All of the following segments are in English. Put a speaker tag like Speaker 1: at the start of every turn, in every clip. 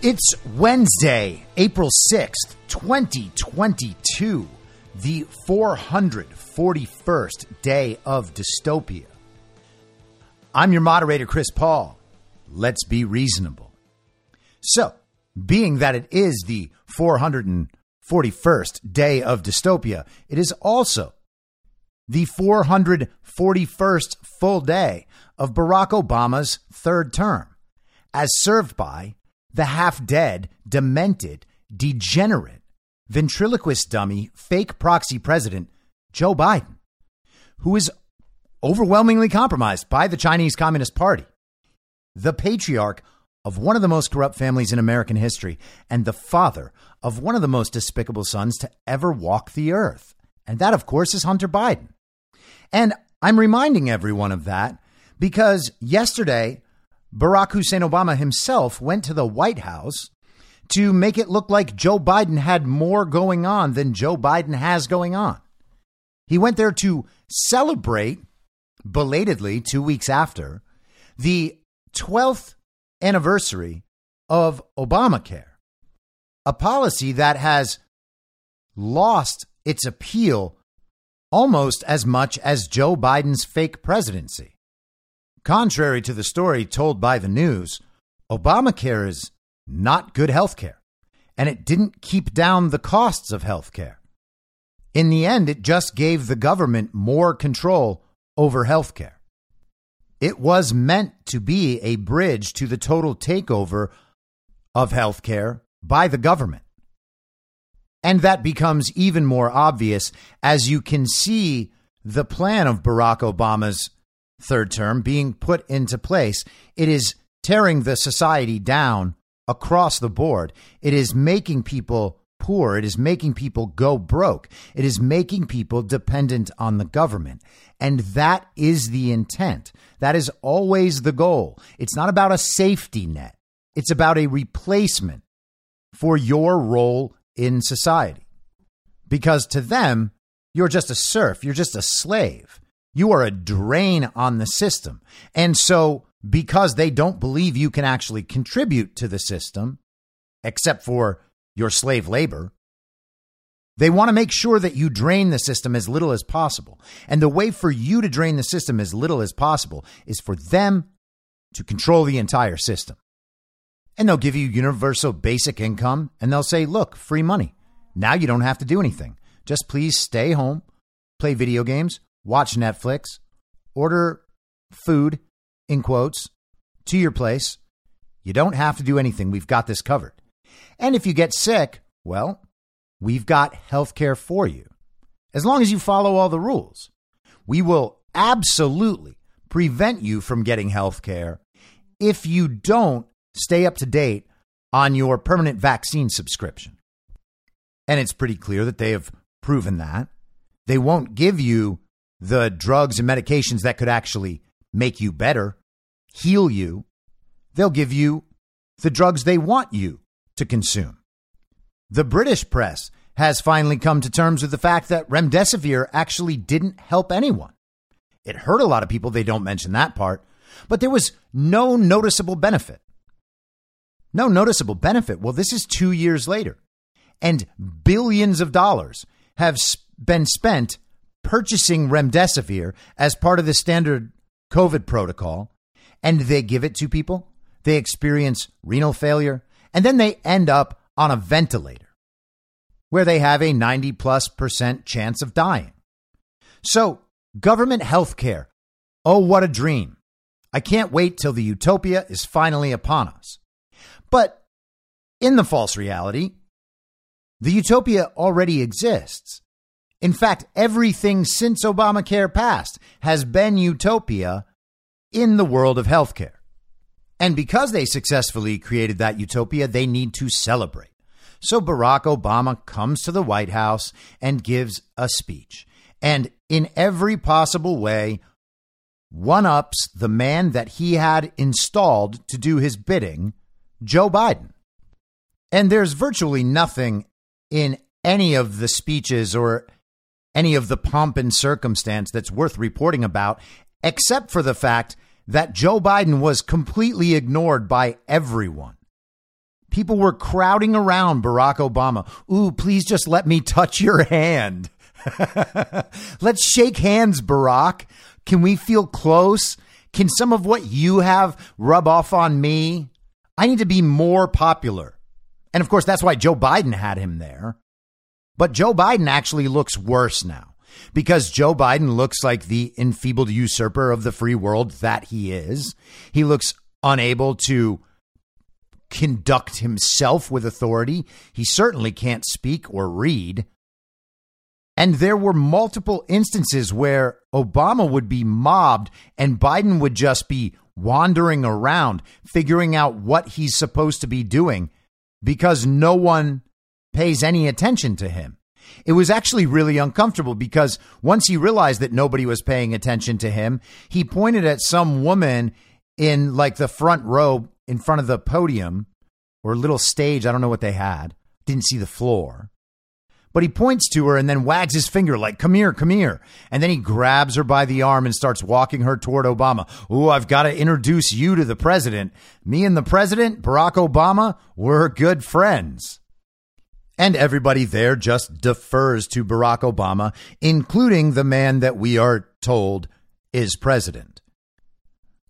Speaker 1: It's Wednesday, April 6th, 2022, the 441st day of dystopia. I'm your moderator, Chris Paul. Let's be reasonable. So, being that it is the 441st day of dystopia, it is also the 441st full day of Barack Obama's third term, as served by the half dead, demented, degenerate, ventriloquist dummy, fake proxy president, Joe Biden, who is overwhelmingly compromised by the Chinese Communist Party, the patriarch of one of the most corrupt families in American history, and the father of one of the most despicable sons to ever walk the earth. And that, of course, is Hunter Biden. And I'm reminding everyone of that because yesterday, Barack Hussein Obama himself went to the White House to make it look like Joe Biden had more going on than Joe Biden has going on. He went there to celebrate, belatedly, two weeks after, the 12th anniversary of Obamacare, a policy that has lost its appeal almost as much as Joe Biden's fake presidency. Contrary to the story told by the news, Obamacare is not good health care, and it didn't keep down the costs of health care. In the end, it just gave the government more control over health care. It was meant to be a bridge to the total takeover of health care by the government. And that becomes even more obvious as you can see the plan of Barack Obama's third term being put into place. It is tearing the society down across the board. It is making people poor. It is making people go broke. It is making people dependent on the government. And that is the intent. That is always the goal. It's not about a safety net, it's about a replacement for your role in society. Because to them, You're just a serf. You're just a slave. You are a drain on the system. And so, because they don't believe you can actually contribute to the system, except for your slave labor, they want to make sure that you drain the system as little as possible. And the way for you to drain the system as little as possible is for them to control the entire system. And they'll give you universal basic income and they'll say, look, free money. Now you don't have to do anything. Just please stay home, play video games, watch Netflix, order food, in quotes, to your place. You don't have to do anything. We've got this covered. And if you get sick, well, we've got health care for you. As long as you follow all the rules, we will absolutely prevent you from getting health care if you don't stay up to date on your permanent vaccine subscription. And it's pretty clear that they have proven that. They won't give you the drugs and medications that could actually make you better, heal you. They'll give you the drugs they want you to consume. The British press has finally come to terms with the fact that remdesivir actually didn't help anyone. It hurt a lot of people, they don't mention that part, but there was no noticeable benefit. No noticeable benefit. Well, this is two years later, and billions of dollars have been spent purchasing remdesivir as part of the standard COVID protocol, and they give it to people. They experience renal failure, and then they end up on a ventilator where they have a 90 plus percent chance of dying. So, government health care. Oh, what a dream. I can't wait till the utopia is finally upon us. But in the false reality, the utopia already exists. In fact, everything since Obamacare passed has been utopia in the world of healthcare. And because they successfully created that utopia, they need to celebrate. So Barack Obama comes to the White House and gives a speech. And in every possible way, one ups the man that he had installed to do his bidding, Joe Biden. And there's virtually nothing in any of the speeches or any of the pomp and circumstance that's worth reporting about, except for the fact that Joe Biden was completely ignored by everyone. People were crowding around Barack Obama. Ooh, please just let me touch your hand. Let's shake hands, Barack. Can we feel close? Can some of what you have rub off on me? I need to be more popular. And of course, that's why Joe Biden had him there. But Joe Biden actually looks worse now because Joe Biden looks like the enfeebled usurper of the free world that he is. He looks unable to conduct himself with authority. He certainly can't speak or read. And there were multiple instances where Obama would be mobbed and Biden would just be wandering around, figuring out what he's supposed to be doing because no one pays any attention to him. It was actually really uncomfortable because once he realized that nobody was paying attention to him, he pointed at some woman in like the front row in front of the podium or little stage. I don't know what they had. Didn't see the floor. But he points to her and then wags his finger like, come here, come here. And then he grabs her by the arm and starts walking her toward Obama. Ooh, I've got to introduce you to the president. Me and the president, Barack Obama, we're good friends. And everybody there just defers to Barack Obama, including the man that we are told is president.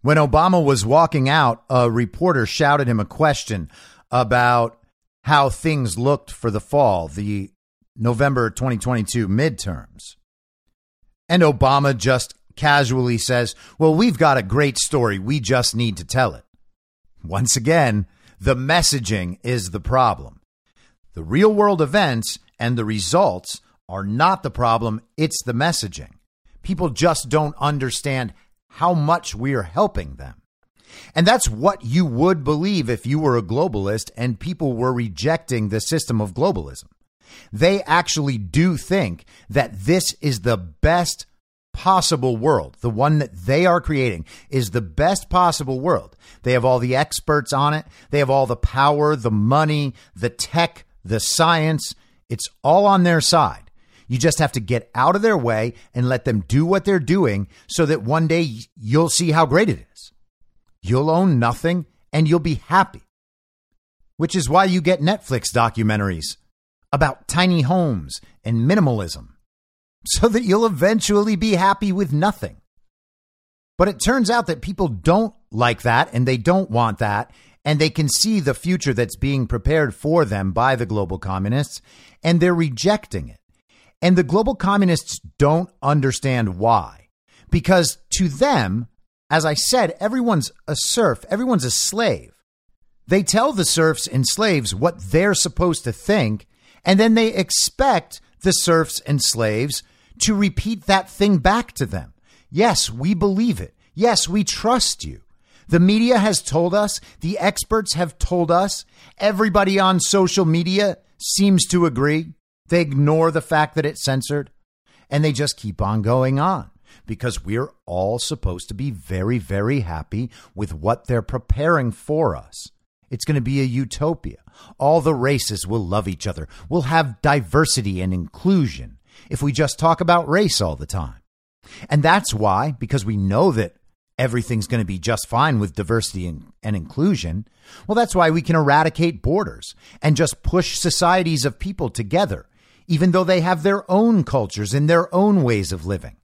Speaker 1: When Obama was walking out, a reporter shouted him a question about how things looked for the fall, the November 2022 midterms. And Obama just casually says, Well, we've got a great story. We just need to tell it. Once again, the messaging is the problem. The real world events and the results are not the problem, it's the messaging. People just don't understand how much we're helping them. And that's what you would believe if you were a globalist and people were rejecting the system of globalism. They actually do think that this is the best possible world. The one that they are creating is the best possible world. They have all the experts on it, they have all the power, the money, the tech, the science. It's all on their side. You just have to get out of their way and let them do what they're doing so that one day you'll see how great it is. You'll own nothing and you'll be happy. Which is why you get Netflix documentaries about tiny homes and minimalism so that you'll eventually be happy with nothing. But it turns out that people don't like that and they don't want that. And they can see the future that's being prepared for them by the global communists and they're rejecting it. And the global communists don't understand why. Because to them, as I said, everyone's a serf, everyone's a slave. They tell the serfs and slaves what they're supposed to think, and then they expect the serfs and slaves to repeat that thing back to them. Yes, we believe it. Yes, we trust you. The media has told us, the experts have told us, everybody on social media seems to agree. They ignore the fact that it's censored and they just keep on going on because we're all supposed to be very, very happy with what they're preparing for us. It's going to be a utopia. All the races will love each other. We'll have diversity and inclusion if we just talk about race all the time. And that's why, because we know that everything's going to be just fine with diversity and, and, inclusion, well, that's why we can eradicate borders and just push societies of people together, even though they have their own cultures and their own ways of living.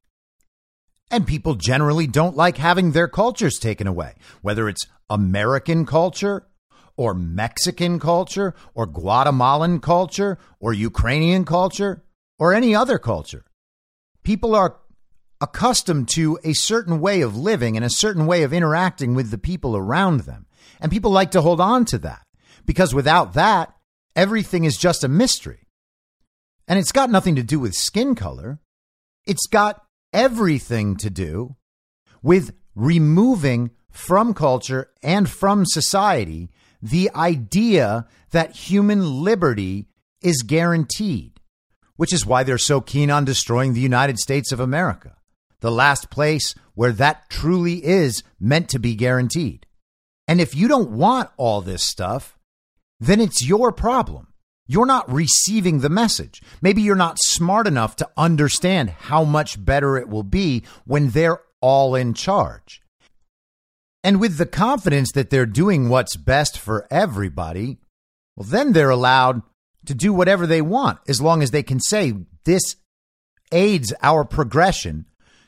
Speaker 1: And people generally don't like having their cultures taken away, whether it's American culture or Mexican culture or Guatemalan culture or Ukrainian culture or any other culture. People are accustomed to a certain way of living and a certain way of interacting with the people around them. And people like to hold on to that because without that, everything is just a mystery. And it's got nothing to do with skin color. It's got everything to do with removing from culture and from society the idea that human liberty is guaranteed, which is why they're so keen on destroying the United States of America, the last place where that truly is meant to be guaranteed. And if you don't want all this stuff, then it's your problem. You're not receiving the message. Maybe you're not smart enough to understand how much better it will be when they're all in charge. And with the confidence that they're doing what's best for everybody, well, then they're allowed to do whatever they want as long as they can say this aids our progression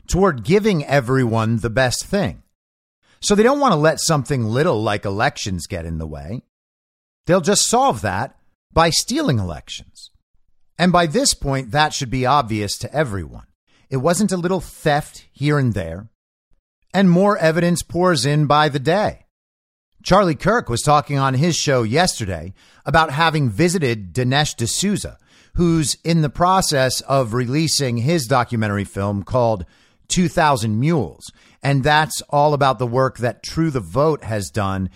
Speaker 1: toward giving everyone the best thing. So they don't want to let something little like elections get in the way. They'll just solve that by stealing elections. And by this point, that should be obvious to everyone. It wasn't a little theft here and there, and more evidence pours in by the day. Charlie Kirk was talking on his show yesterday about having visited Dinesh D'Souza, who's in the process of releasing his documentary film called 2000 Mules. And that's all about the work that True the Vote has done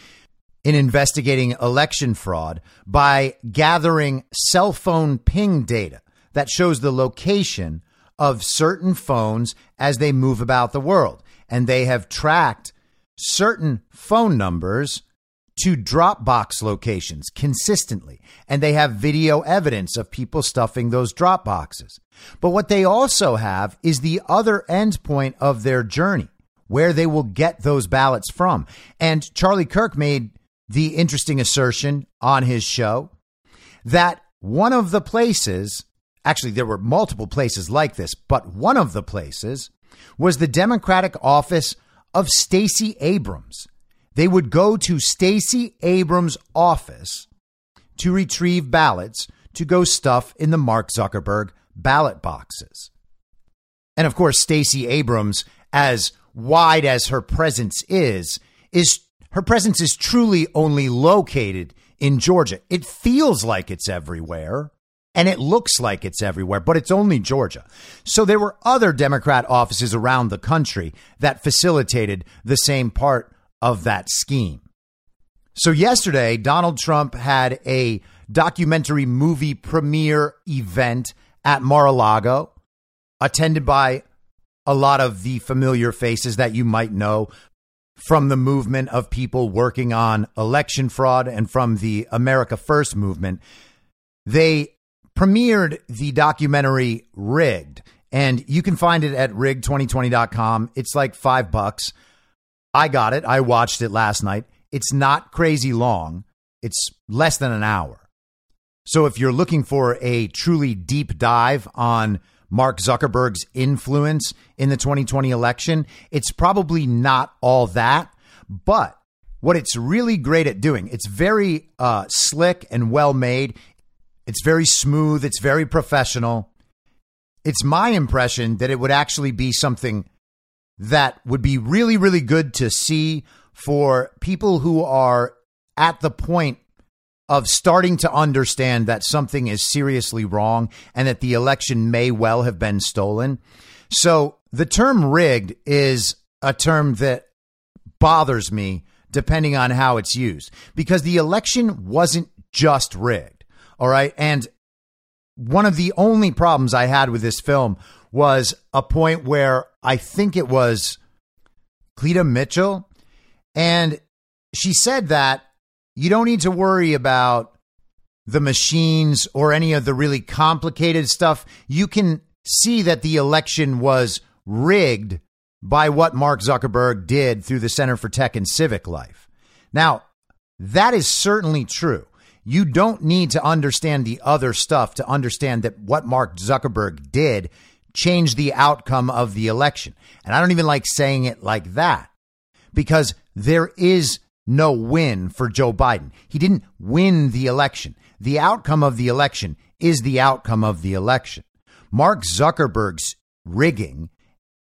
Speaker 1: in investigating election fraud by gathering cell phone ping data that shows the location of certain phones as they move about the world. And they have tracked certain phone numbers to Dropbox locations consistently. And they have video evidence of people stuffing those Dropboxes. But what they also have is the other endpoint of their journey, where they will get those ballots from. And Charlie Kirk made the interesting assertion on his show that one of the places, actually, there were multiple places like this, but one of the places was the Democratic office of Stacey Abrams. They would go to Stacey Abrams' office to retrieve ballots to go stuff in the Mark Zuckerberg ballot boxes. And of course, Stacey Abrams, as wide as her presence is, is her presence is truly only located in Georgia. It feels like it's everywhere and it looks like it's everywhere, but it's only Georgia. So there were other Democrat offices around the country that facilitated the same part of that scheme. So yesterday, Donald Trump had a documentary movie premiere event at Mar-a-Lago, attended by a lot of the familiar faces that you might know from the movement of people working on election fraud and from the America First movement. They premiered the documentary Rigged, and you can find it at rig2020.com. It's like five bucks. I got it. I watched it last night. It's not crazy long, it's less than an hour. So if you're looking for a truly deep dive on Mark Zuckerberg's influence in the 2020 election, it's probably not all that. But what it's really great at doing, it's very uh, slick and well made. It's very smooth. It's very professional. It's my impression that it would actually be something that would be really, really good to see for people who are at the point of starting to understand that something is seriously wrong and that the election may well have been stolen. So the term rigged is a term that bothers me depending on how it's used because the election wasn't just rigged. All right. And one of the only problems I had with this film was a point where I think it was Cleta Mitchell. And she said that you don't need to worry about the machines or any of the really complicated stuff. You can see that the election was rigged by what Mark Zuckerberg did through the Center for Tech and Civic Life. Now, that is certainly true. You don't need to understand the other stuff to understand that what Mark Zuckerberg did changed the outcome of the election. And I don't even like saying it like that because there is no win for Joe Biden. He didn't win the election. The outcome of the election is the outcome of the election. Mark Zuckerberg's rigging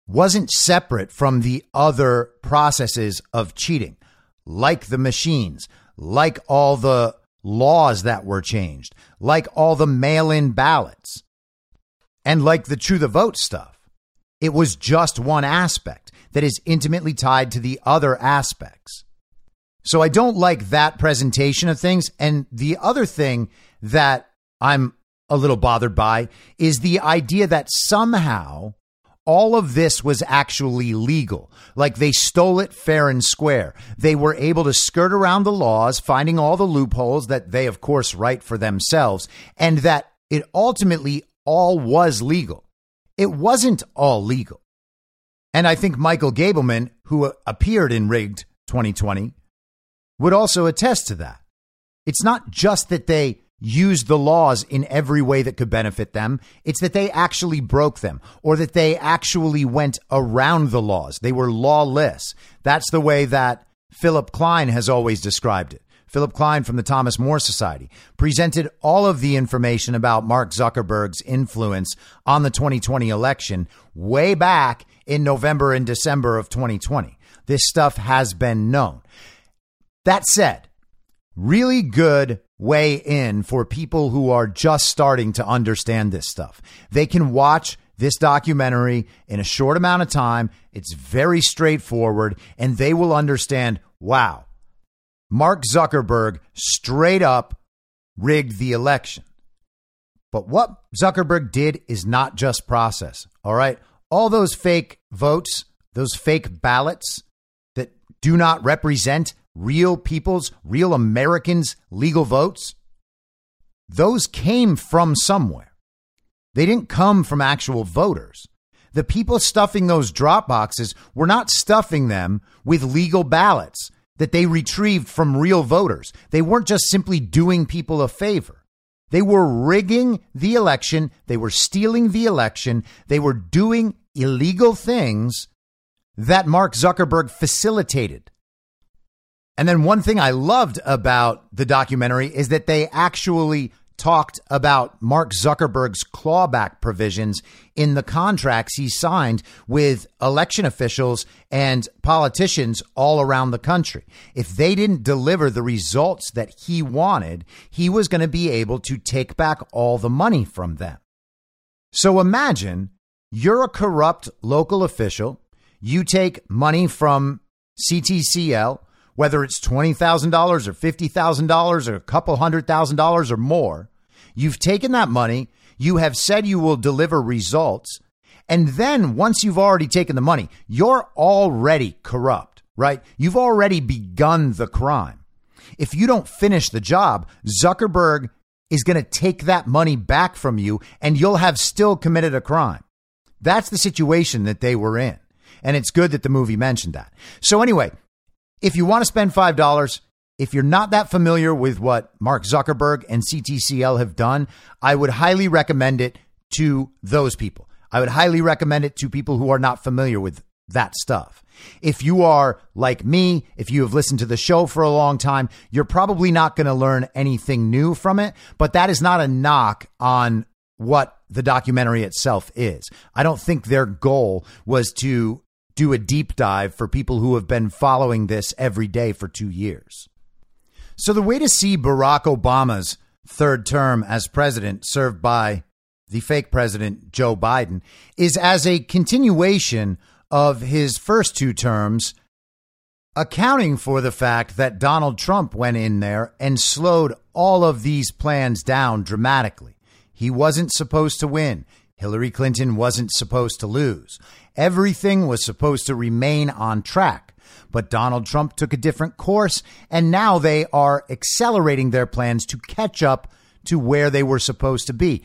Speaker 1: wasn't separate from the other processes of cheating, like the machines, like all the laws that were changed, like all the mail in ballots, and like the true the vote stuff. It was just one aspect that is intimately tied to the other aspects. So I don't like that presentation of things. And the other thing that I'm a little bothered by is the idea that somehow all of this was actually legal. Like they stole it fair and square. They were able to skirt around the laws, finding all the loopholes that they, of course, write for themselves, and that it ultimately all was legal. It wasn't all legal. And I think Michael Gableman, who uh, appeared in Rigged 2020, would also attest to that. It's not just that they used the laws in every way that could benefit them. It's that they actually broke them or that they actually went around the laws. They were lawless. That's the way that Philip Kline has always described it. Philip Kline from the Thomas More Society presented all of the information about Mark Zuckerberg's influence on the 2020 election way back in November and December of 2020. This stuff has been known. That said, really good way in for people who are just starting to understand this stuff. They can watch this documentary in a short amount of time. It's very straightforward, and they will understand wow, Mark Zuckerberg straight up rigged the election. But what Zuckerberg did is not just process. All right. All those fake votes, those fake ballots that do not represent real people's, real Americans' legal votes, those came from somewhere. They didn't come from actual voters. The people stuffing those drop boxes were not stuffing them with legal ballots that they retrieved from real voters. They weren't just simply doing people a favor. They were rigging the election. They were stealing the election. They were doing illegal things that Mark Zuckerberg facilitated. And then one thing I loved about the documentary is that they actually talked about Mark Zuckerberg's clawback provisions in the contracts he signed with election officials and politicians all around the country. If they didn't deliver the results that he wanted, he was going to be able to take back all the money from them. So imagine you're a corrupt local official, you take money from CTCL whether it's $20,000 or $50,000 or a couple hundred thousand dollars or more. You've taken that money. You have said you will deliver results. And then once you've already taken the money, you're already corrupt, right? You've already begun the crime. If you don't finish the job, Zuckerberg is going to take that money back from you and you'll have still committed a crime. That's the situation that they were in. And it's good that the movie mentioned that. So, anyway, if you want to spend $5, if you're not that familiar with what Mark Zuckerberg and CTCL have done, I would highly recommend it to those people. I would highly recommend it to people who are not familiar with that stuff. If you are like me, if you have listened to the show for a long time, you're probably not going to learn anything new from it, but that is not a knock on what the documentary itself is. I don't think their goal was to do a deep dive for people who have been following this every day for two years. So, the way to see Barack Obama's third term as president served by the fake president Joe Biden is as a continuation of his first two terms, accounting for the fact that Donald Trump went in there and slowed all of these plans down dramatically. He wasn't supposed to win. Hillary Clinton wasn't supposed to lose. Everything was supposed to remain on track. But Donald Trump took a different course, and now they are accelerating their plans to catch up to where they were supposed to be.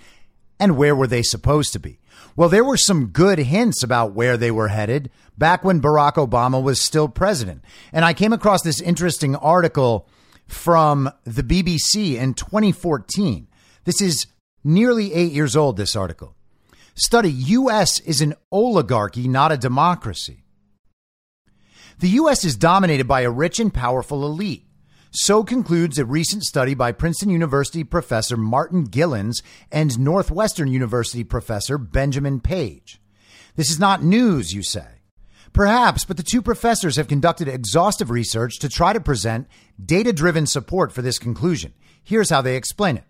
Speaker 1: And where were they supposed to be? Well, there were some good hints about where they were headed back when Barack Obama was still president. And I came across this interesting article from the BBC in 2014. This is nearly eight years old, this article. Study U.S. is an oligarchy, not a democracy. The U.S. is dominated by a rich and powerful elite. So concludes a recent study by Princeton University professor Martin Gilens and Northwestern University professor Benjamin Page. This is not news, you say. Perhaps, but the two professors have conducted exhaustive research to try to present data driven support for this conclusion. Here's how they explain it.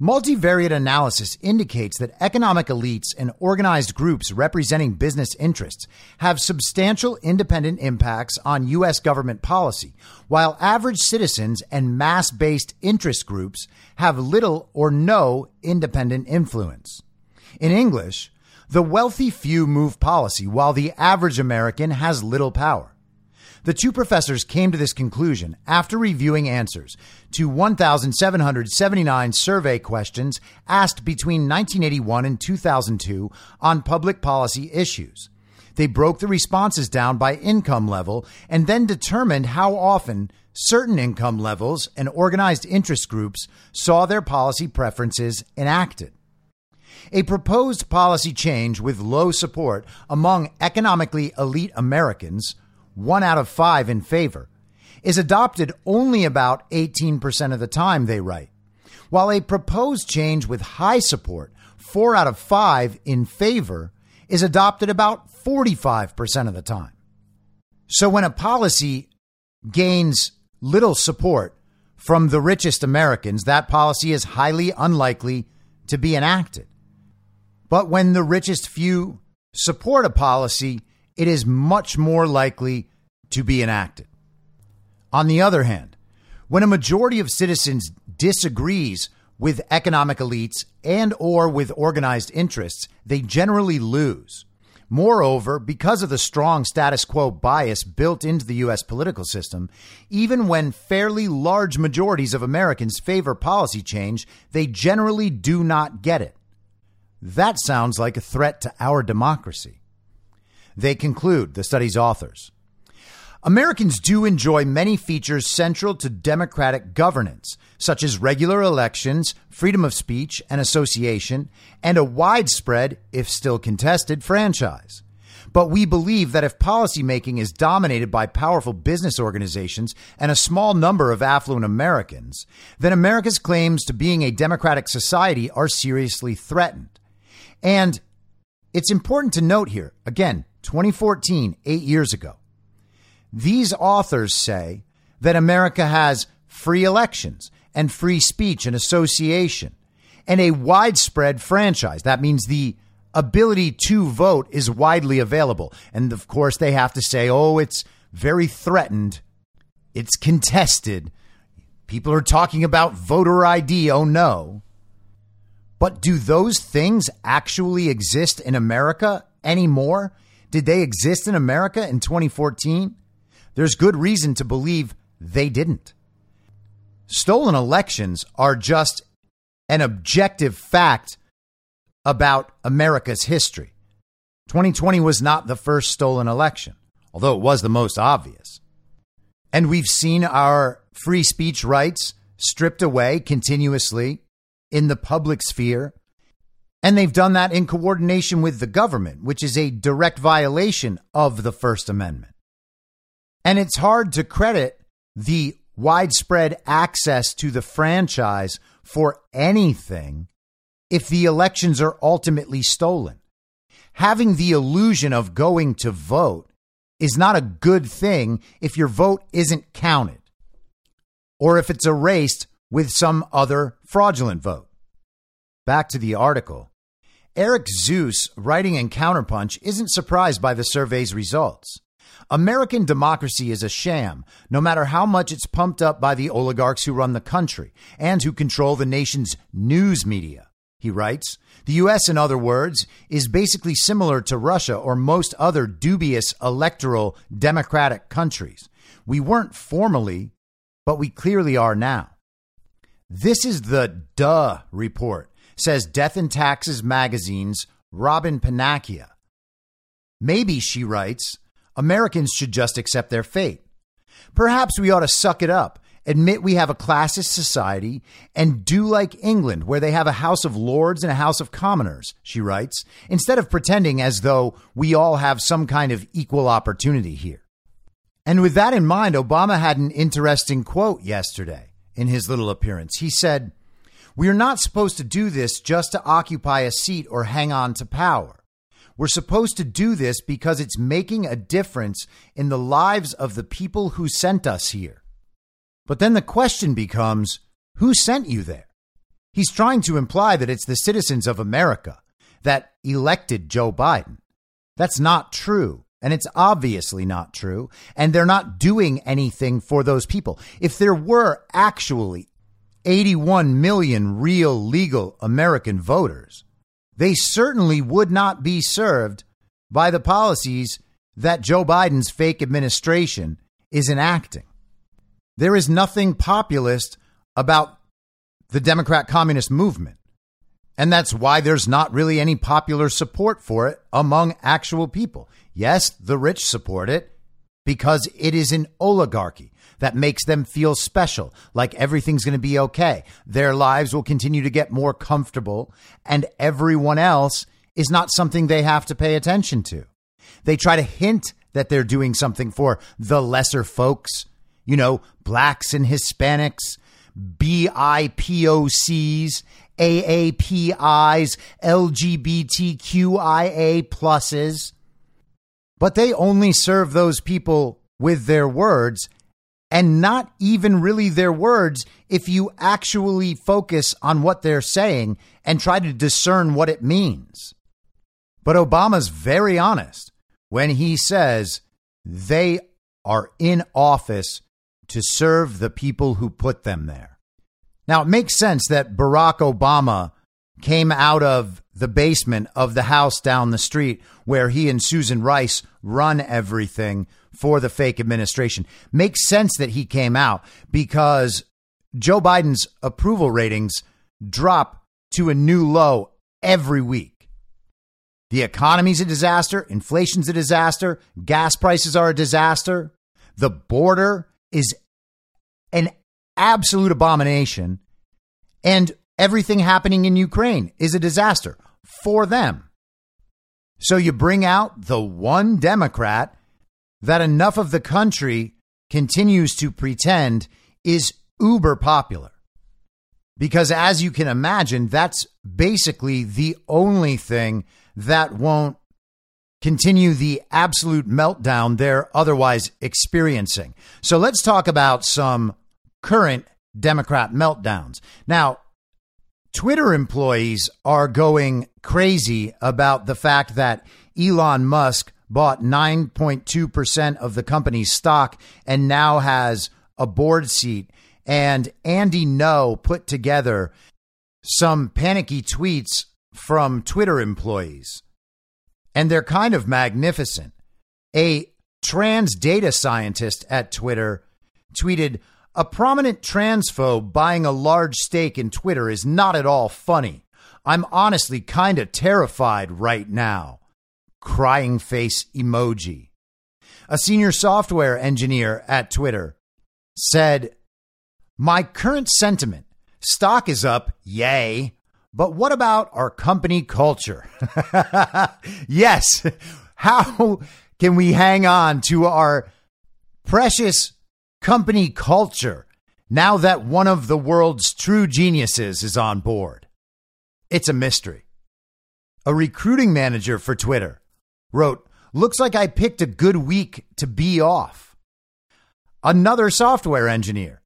Speaker 1: Multivariate analysis indicates that economic elites and organized groups representing business interests have substantial independent impacts on U.S. government policy, while average citizens and mass based interest groups have little or no independent influence. In English, the wealthy few move policy while the average American has little power. The two professors came to this conclusion after reviewing answers to 1,779 survey questions asked between 1981 and 2002 on public policy issues. They broke the responses down by income level and then determined how often certain income levels and organized interest groups saw their policy preferences enacted. A proposed policy change with low support among economically elite Americans one out of five in favor, is adopted only about 18% of the time, they write. While a proposed change with high support, four out of five in favor, is adopted about 45% of the time. So when a policy gains little support from the richest Americans, that policy is highly unlikely to be enacted. But when the richest few support a policy, it is much more likely to be enacted. On the other hand, when a majority of citizens disagrees with economic elites and or with organized interests, they generally lose. Moreover, because of the strong status quo bias built into the US political system, even when fairly large majorities of Americans favor policy change, they generally do not get it. That sounds like a threat to our democracy. They conclude, the study's authors. Americans do enjoy many features central to democratic governance, such as regular elections, freedom of speech and association, and a widespread, if still contested, franchise. But we believe that if policymaking is dominated by powerful business organizations and a small number of affluent Americans, then America's claims to being a democratic society are seriously threatened. And it's important to note here, again, 2014, eight years ago, these authors say that America has free elections and free speech and association and a widespread franchise. That means the ability to vote is widely available. And of course, they have to say, oh, it's very threatened, it's contested. People are talking about voter ID. Oh, no. But do those things actually exist in America anymore? Did they exist in America in 2014? There's good reason to believe they didn't. Stolen elections are just an objective fact about America's history. 2020 was not the first stolen election, although it was the most obvious. And we've seen our free speech rights stripped away continuously in the public sphere. And they've done that in coordination with the government, which is a direct violation of the First Amendment. And it's hard to credit the widespread access to the franchise for anything if the elections are ultimately stolen. Having the illusion of going to vote is not a good thing if your vote isn't counted or if it's erased with some other fraudulent vote. Back to the article. Eric Zuesse, writing in Counterpunch, isn't surprised by the survey's results. American democracy is a sham, no matter how much it's pumped up by the oligarchs who run the country and who control the nation's news media. He writes, the U.S., in other words, is basically similar to Russia or most other dubious electoral democratic countries. We weren't formally, but we clearly are now. This is the duh report, says Death and Taxes magazine's Robyn Pennacchia. Maybe, she writes, Americans should just accept their fate. Perhaps we ought to suck it up, admit we have a classist society, and do like England, where they have a House of Lords and a House of Commoners, she writes, instead of pretending as though we all have some kind of equal opportunity here. And with that in mind, Obama had an interesting quote yesterday in his little appearance. He said, We are not supposed to do this just to occupy a seat or hang on to power. We're supposed to do this because it's making a difference in the lives of the people who sent us here. But then the question becomes who sent you there? He's trying to imply that it's the citizens of America that elected Joe Biden. That's not true. And it's obviously not true. And they're not doing anything for those people. If there were actually 81 million real legal American voters, they certainly would not be served by the policies that Joe Biden's fake administration is enacting. There is nothing populist about the Democrat communist movement. And that's why there's not really any popular support for it among actual people. Yes, the rich support it because it is an oligarchy that makes them feel special, like everything's going to be okay. Their lives will continue to get more comfortable, and everyone else is not something they have to pay attention to. They try to hint that they're doing something for the lesser folks, you know, blacks and Hispanics, BIPOCs, AAPIs, LGBTQIA pluses. But they only serve those people with their words and not even really their words if you actually focus on what they're saying and try to discern what it means. But Obama's very honest when he says they are in office to serve the people who put them there. Now, it makes sense that Barack Obama came out of the basement of the house down the street where he and Susan Rice run everything for the fake administration. Makes sense that he came out because Joe Biden's approval ratings drop to a new low every week. The economy's a disaster, inflation's a disaster, gas prices are a disaster, the border is an absolute abomination, and everything happening in Ukraine is a disaster for them. So you bring out the one Democrat that enough of the country continues to pretend is uber popular. Because as you can imagine, that's basically the only thing that won't continue the absolute meltdown they're otherwise experiencing. So let's talk about some current Democrat meltdowns. Now, Twitter employees are going crazy about the fact that Elon Musk bought 9.2% of the company's stock and now has a board seat. And Andy Ngo put together some panicky tweets from Twitter employees. And they're kind of magnificent. A trans data scientist at Twitter tweeted, A prominent transphobe buying a large stake in Twitter is not at all funny. I'm honestly kind of terrified right now. Crying face emoji. A senior software engineer at Twitter said, My current sentiment stock is up, yay. But what about our company culture? yes. How can we hang on to our precious company culture now that one of the world's true geniuses is on board? It's a mystery. A recruiting manager for Twitter wrote, Looks like I picked a good week to be off. Another software engineer,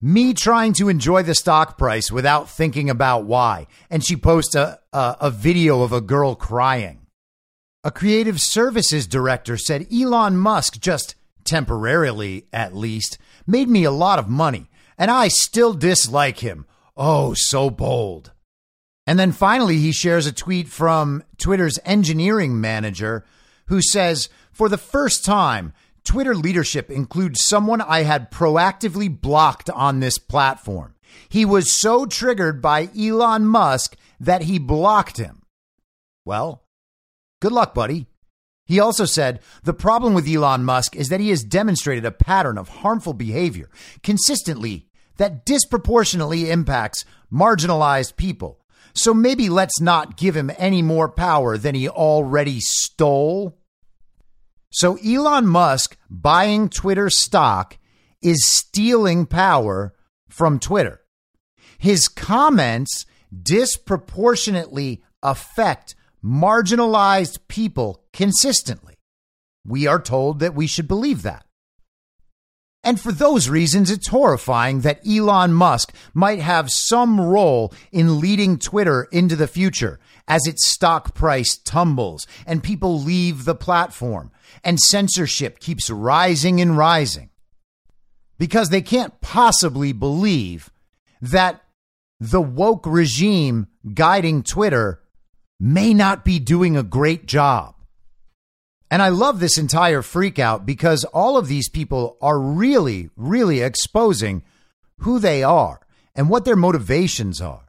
Speaker 1: me trying to enjoy the stock price without thinking about why. And she posts a, a, a video of a girl crying. A creative services director said Elon Musk just temporarily at least made me a lot of money and I still dislike him. Oh, so bold. And then finally, he shares a tweet from Twitter's engineering manager who says, For the first time, Twitter leadership includes someone I had proactively blocked on this platform. He was so triggered by Elon Musk that he blocked him. Well, good luck, buddy. He also said the problem with Elon Musk is that he has demonstrated a pattern of harmful behavior consistently that disproportionately impacts marginalized people. So maybe let's not give him any more power than he already stole. So Elon Musk buying Twitter stock is stealing power from Twitter. His comments disproportionately affect marginalized people consistently. We are told that we should believe that. And for those reasons, it's horrifying that Elon Musk might have some role in leading Twitter into the future as its stock price tumbles and people leave the platform and censorship keeps rising and rising. Because they can't possibly believe that the woke regime guiding Twitter may not be doing a great job. And I love this entire freakout because all of these people are really, really exposing who they are and what their motivations are.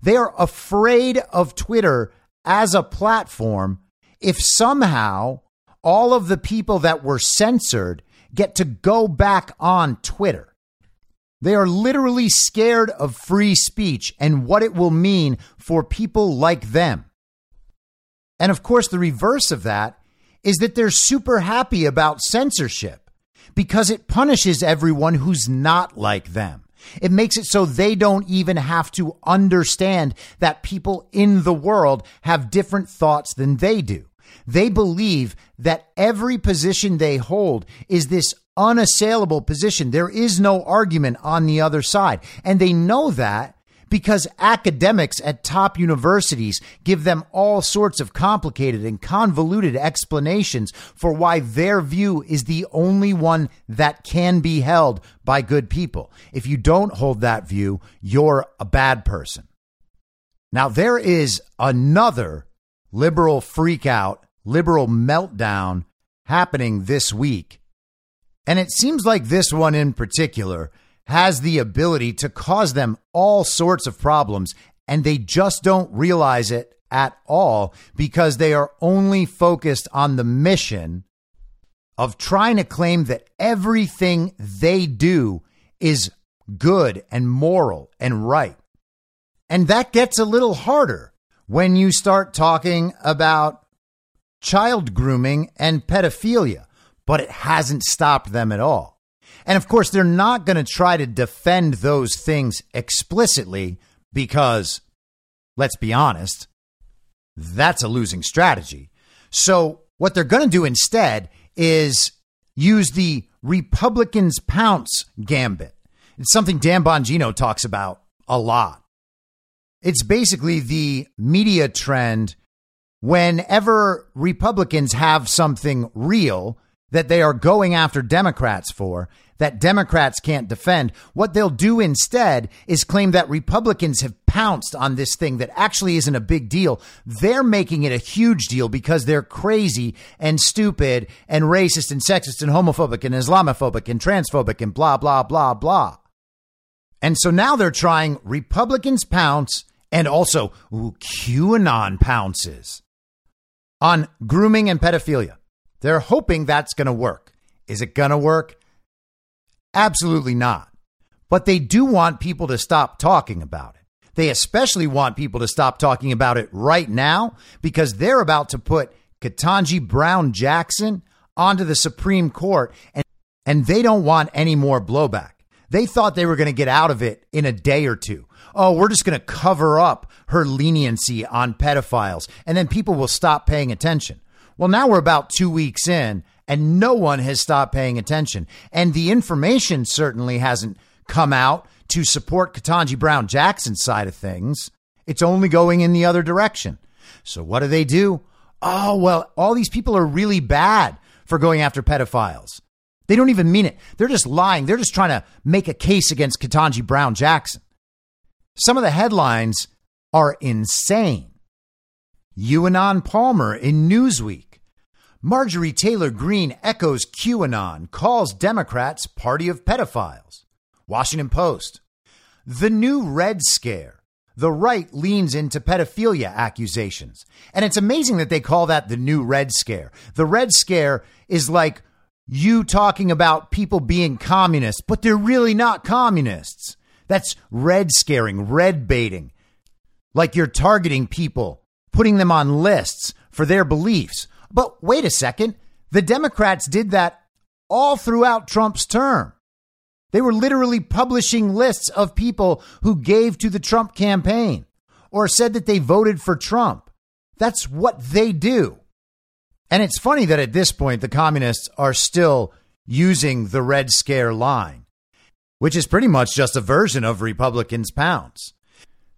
Speaker 1: They are afraid of Twitter as a platform if somehow all of the people that were censored get to go back on Twitter. They are literally scared of free speech and what it will mean for people like them. And of course, the reverse of that is that they're super happy about censorship because it punishes everyone who's not like them. It makes it so they don't even have to understand that people in the world have different thoughts than they do. They believe that every position they hold is this unassailable position. There is no argument on the other side. And they know that because academics at top universities give them all sorts of complicated and convoluted explanations for why their view is the only one that can be held by good people. If you don't hold that view, you're a bad person. Now, there is another liberal freakout, liberal meltdown happening this week. And it seems like this one in particular has the ability to cause them all sorts of problems, and they just don't realize it at all because they are only focused on the mission of trying to claim that everything they do is good and moral and right. And that gets a little harder when you start talking about child grooming and pedophilia, but it hasn't stopped them at all. And of course, they're not going to try to defend those things explicitly because, let's be honest, that's a losing strategy. So, what they're going to do instead is use the Republicans pounce gambit. It's something Dan Bongino talks about a lot. It's basically the media trend whenever Republicans have something real that they are going after Democrats for that Democrats can't defend. What they'll do instead is claim that Republicans have pounced on this thing that actually isn't a big deal. They're making it a huge deal because they're crazy and stupid and racist and sexist and homophobic and Islamophobic and transphobic and blah, blah, blah, blah. And so now they're trying Republicans pounce and also ooh, QAnon pounces on grooming and pedophilia. They're hoping that's going to work. Is it going to work? Absolutely not. But they do want people to stop talking about it. They especially want people to stop talking about it right now because they're about to put Ketanji Brown Jackson onto the Supreme Court and, and they don't want any more blowback. They thought they were going to get out of it in a day or two. Oh, we're just going to cover up her leniency on pedophiles and then people will stop paying attention. Well, now we're about two weeks in and no one has stopped paying attention. And the information certainly hasn't come out to support Ketanji Brown Jackson's side of things. It's only going in the other direction. So what do they do? Oh, well, all these people are really bad for going after pedophiles. They don't even mean it. They're just lying. They're just trying to make a case against Ketanji Brown Jackson. Some of the headlines are insane. Ewan Palmer in Newsweek. Marjorie Taylor Greene echoes QAnon, calls Democrats party of pedophiles. Washington Post. The new Red Scare. The right leans into pedophilia accusations. And it's amazing that they call that the new Red Scare. The Red Scare is like you talking about people being communists, but they're really not communists. That's red scaring, red baiting. Like you're targeting people, putting them on lists for their beliefs. But wait a second. The Democrats did that all throughout Trump's term. They were literally publishing lists of people who gave to the Trump campaign or said that they voted for Trump. That's what they do. And it's funny that at this point, the communists are still using the Red Scare line, which is pretty much just a version of Republicans' pounce.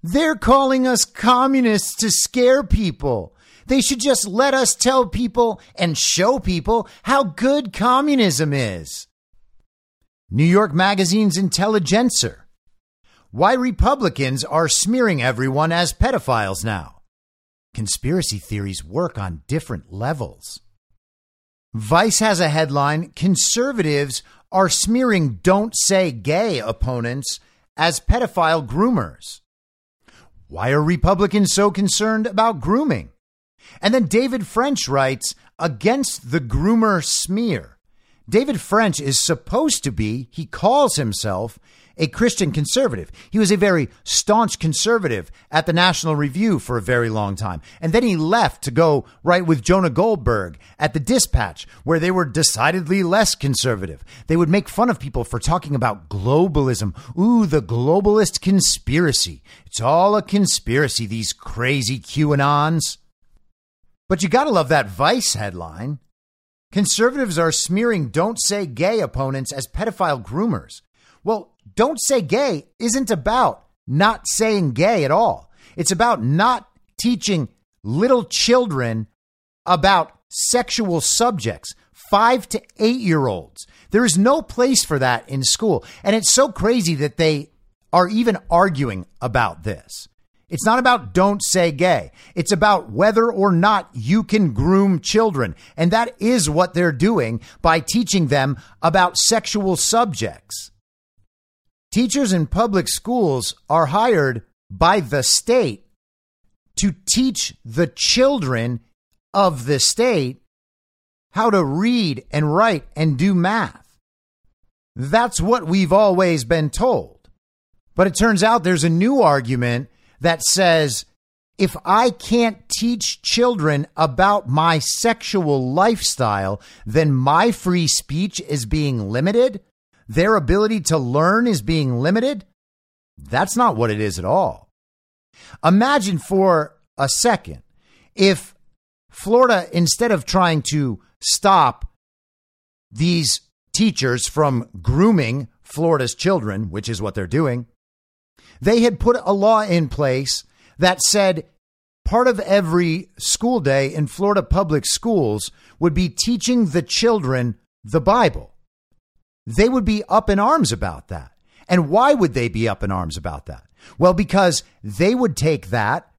Speaker 1: They're calling us communists to scare people. They should just let us tell people and show people how good communism is. New York Magazine's Intelligencer. Why Republicans are smearing everyone as pedophiles now conspiracy theories work on different levels. Vice has a headline Conservatives are smearing don't say gay opponents as pedophile groomers. Why are Republicans so concerned about grooming? And then David French writes against the groomer smear. David French is supposed to be, he calls himself a Christian conservative. He was a very staunch conservative at the National Review for a very long time. And then he left to go write with Jonah Goldberg at the Dispatch, where they were decidedly less conservative. They would make fun of people for talking about globalism. Ooh, the globalist conspiracy. It's all a conspiracy, these crazy QAnons. But you gotta love that Vice headline. Conservatives are smearing don't say gay opponents as pedophile groomers. Well, don't say gay isn't about not saying gay at all. It's about not teaching little children about sexual subjects, five to eight year olds. There is no place for that in school. And it's so crazy that they are even arguing about this. It's not about don't say gay. It's about whether or not you can groom children. And that is what they're doing by teaching them about sexual subjects. Teachers in public schools are hired by the state to teach the children of the state how to read and write and do math. That's what we've always been told. But it turns out there's a new argument that says if I can't teach children about my sexual lifestyle, then my free speech is being limited their ability to learn is being limited? That's not what it is at all. Imagine for a second if Florida, instead of trying to stop these teachers from grooming Florida's children, which is what they're doing, they had put a law in place that said part of every school day in Florida public schools would be teaching the children the Bible. They would be up in arms about that. And why would they be up in arms about that? Well, because they would take that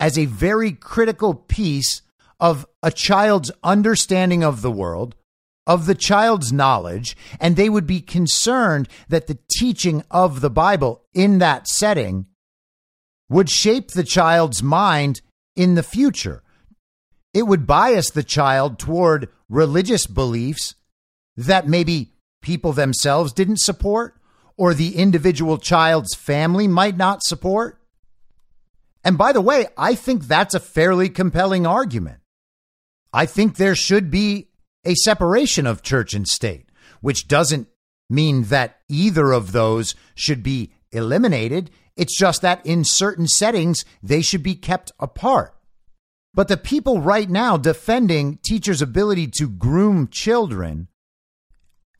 Speaker 1: as a very critical piece of a child's understanding of the world, of the child's knowledge, and they would be concerned that the teaching of the Bible in that setting would shape the child's mind in the future. It would bias the child toward religious beliefs that maybe people themselves didn't support or the individual child's family might not support. And by the way, I think that's a fairly compelling argument. I think there should be a separation of church and state, which doesn't mean that either of those should be eliminated. It's just that in certain settings, they should be kept apart. But the people right now defending teachers' ability to groom children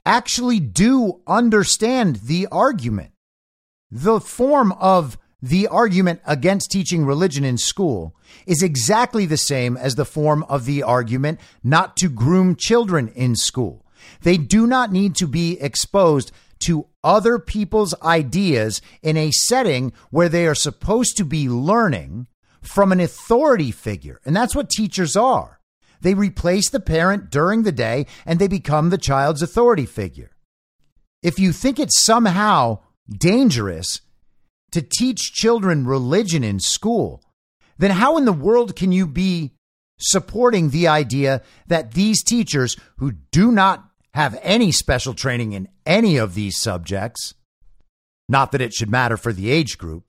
Speaker 1: actually do understand the argument. The form of the argument against teaching religion in school is exactly the same as the form of the argument not to groom children in school. They do not need to be exposed to other people's ideas in a setting where they are supposed to be learning from an authority figure. And that's what teachers are. They replace the parent during the day and they become the child's authority figure. If you think it's somehow dangerous to teach children religion in school, then how in the world can you be supporting the idea that these teachers who do not have any special training in any of these subjects, not that it should matter for the age group,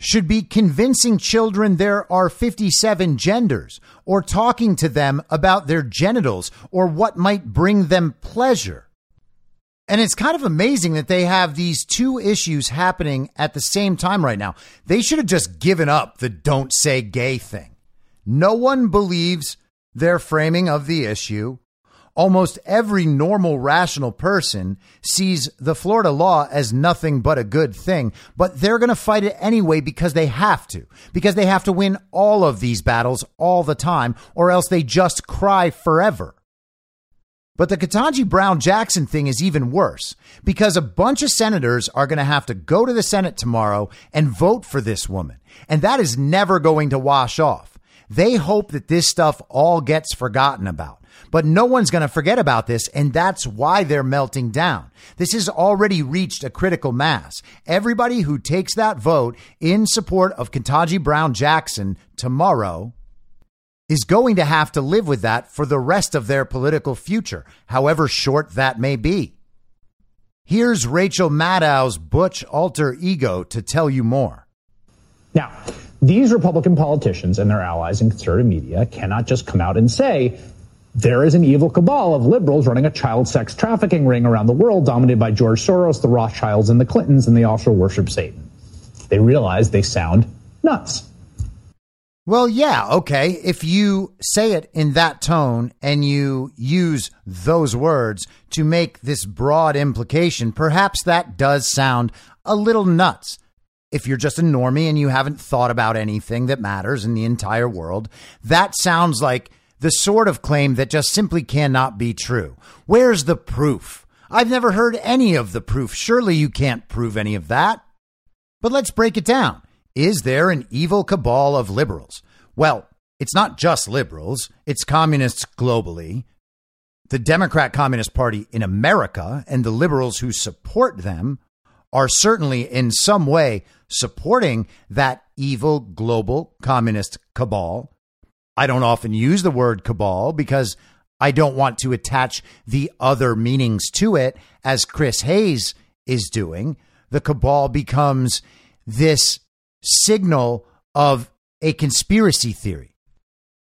Speaker 1: should be convincing children there are 57 genders or talking to them about their genitals or what might bring them pleasure. And it's kind of amazing that they have these two issues happening at the same time right now. They should have just given up the don't say gay thing. No one believes their framing of the issue almost every normal, rational person sees the Florida law as nothing but a good thing, but they're going to fight it anyway because they have to, because they have to win all of these battles all the time, or else they just cry forever. But the Ketanji Brown Jackson thing is even worse because a bunch of senators are going to have to go to the Senate tomorrow and vote for this woman. And that is never going to wash off. They hope that this stuff all gets forgotten about. But no one's going to forget about this, and that's why they're melting down. This has already reached a critical mass. Everybody who takes that vote in support of Ketanji Brown Jackson tomorrow is going to have to live with that for the rest of their political future, however short that may be. Here's Rachel Maddow's Butch alter ego to tell you more.
Speaker 2: Now, these Republican politicians and their allies in conservative media cannot just come out and say there is an evil cabal of liberals running a child sex trafficking ring around the world dominated by George Soros, the Rothschilds, and the Clintons, and they also worship Satan. They realize they sound nuts.
Speaker 1: Well, yeah, okay. If you say it in that tone and you use those words to make this broad implication, perhaps that does sound a little nuts. If you're just a normie and you haven't thought about anything that matters in the entire world, that sounds like the sort of claim that just simply cannot be true. Where's the proof? I've never heard any of the proof. Surely you can't prove any of that. But let's break it down. Is there an evil cabal of liberals? Well, it's not just liberals, it's communists globally. The Democrat Communist Party in America and the liberals who support them are certainly in some way supporting that evil global communist cabal. I don't often use the word cabal because I don't want to attach the other meanings to it, as Chris Hayes is doing. The cabal becomes this signal of a conspiracy theory.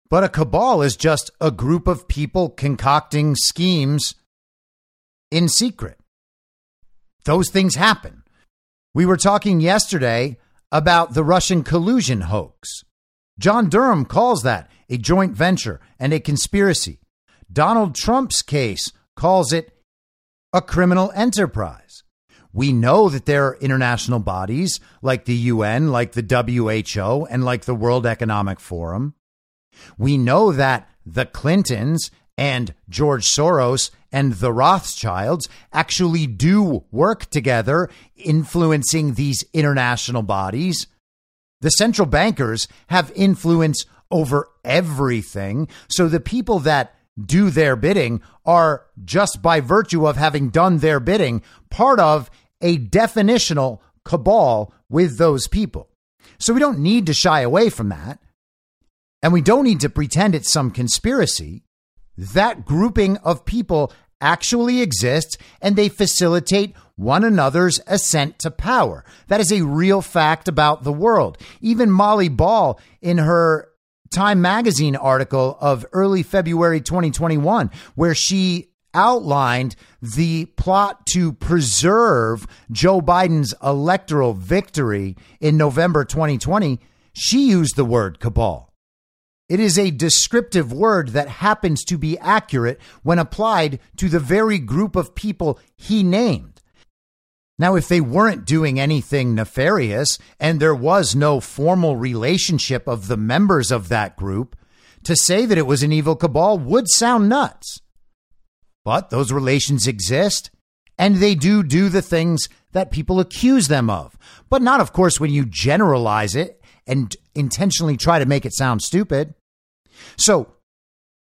Speaker 1: But a cabal is just a group of people concocting schemes in secret. Those things happen. We were talking yesterday about the Russian collusion hoax. John Durham calls that a joint venture and a conspiracy. Donald Trump's case calls it a criminal enterprise. We know that there are international bodies like the UN, like the WHO, and like the World Economic Forum. We know that the Clintons and George Soros and the Rothschilds actually do work together, influencing these international bodies. The central bankers have influence over everything. So the people that do their bidding are just by virtue of having done their bidding part of a definitional cabal with those people. So we don't need to shy away from that. And we don't need to pretend it's some conspiracy. That grouping of people actually exists and they facilitate one another's ascent to power. That is a real fact about the world. Even Molly Ball, in her Time magazine article of early February 2021, where she outlined the plot to preserve Joe Biden's electoral victory in November 2020, she used the word cabal. It is a descriptive word that happens to be accurate when applied to the very group of people he named. Now, if they weren't doing anything nefarious and there was no formal relationship of the members of that group, to say that it was an evil cabal would sound nuts. But those relations exist and they do do the things that people accuse them of. But not, of course, when you generalize it and intentionally try to make it sound stupid. So,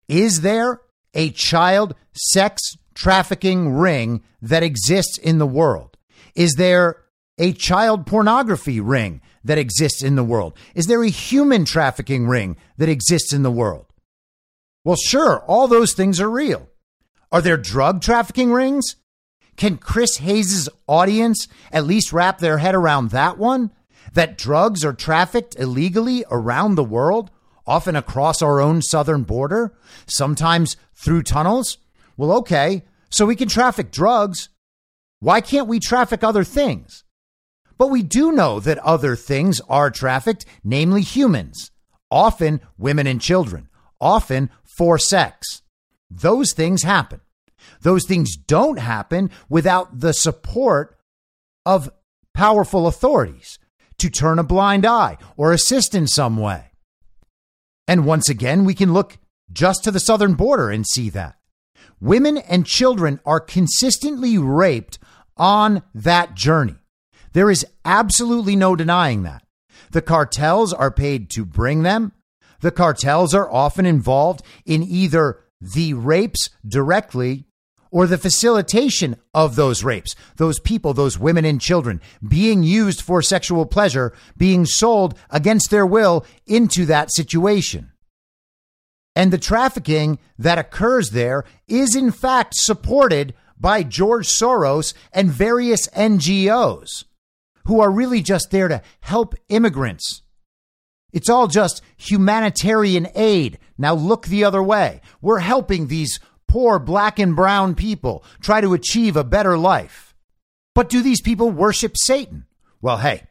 Speaker 1: is there a child sex trafficking ring that exists in the world? Is there a child pornography ring that exists in the world? Is there a human trafficking ring that exists in the world? Well, sure, all those things are real. Are there drug trafficking rings? Can Chris Hayes's audience at least wrap their head around that one? That drugs are trafficked illegally around the world, often across our own southern border, sometimes through tunnels? Well, okay, so we can traffic drugs. Why can't we traffic other things? But we do know that other things are trafficked, namely humans, often women and children, often for sex. Those things happen. Those things don't happen without the support of powerful authorities to turn a blind eye or assist in some way. And once again, we can look just to the southern border and see that. Women and children are consistently raped on that journey. There is absolutely no denying that. The cartels are paid to bring them. The cartels are often involved in either the rapes directly or the facilitation of those rapes, those people, those women and children being used for sexual pleasure, being sold against their will into that situation. And the trafficking that occurs there is in fact supported by George Soros and various NGOs who are really just there to help immigrants. It's all just humanitarian aid. Now look the other way. We're helping these poor black and brown people try to achieve a better life. But do these people worship Satan? Well, hey,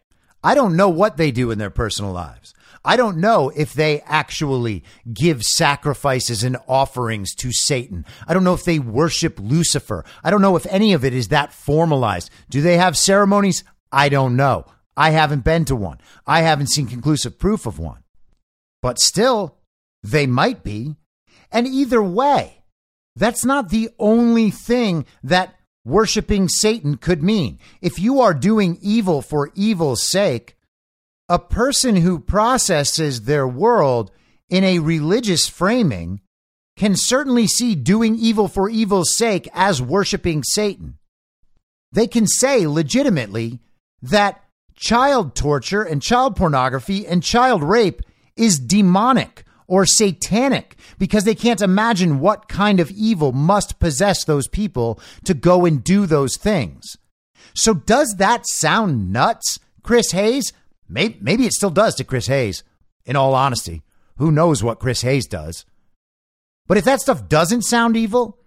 Speaker 1: I don't know what they do in their personal lives. I don't know if they actually give sacrifices and offerings to Satan. I don't know if they worship Lucifer. I don't know if any of it is that formalized. Do they have ceremonies? I don't know. I haven't been to one. I haven't seen conclusive proof of one. But still, they might be. And either way, that's not the only thing that worshiping Satan could mean. If you are doing evil for evil's sake, a person who processes their world in a religious framing can certainly see doing evil for evil's sake as worshiping Satan. They can say legitimately that child torture and child pornography and child rape is demonic or satanic because they can't imagine what kind of evil must possess those people to go and do those things. So, does that sound nuts, Chris Hayes? Maybe, maybe it still does to Chris Hayes, in all honesty. Who knows what Chris Hayes does? But if that stuff doesn't sound evil,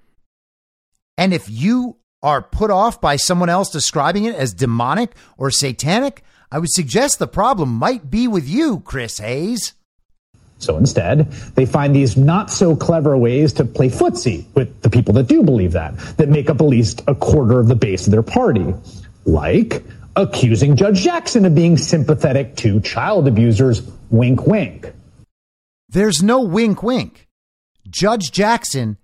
Speaker 1: and if you are put off by someone else describing it as demonic or satanic, I would suggest the problem might be with you, Chris Hayes.
Speaker 2: So instead, they find these not so clever ways to play footsie with the people that do believe that, that make up at least a quarter of the base of their party. Like accusing Judge Jackson of being sympathetic to child abusers. Wink, wink.
Speaker 1: There's no wink, wink. Judge Jackson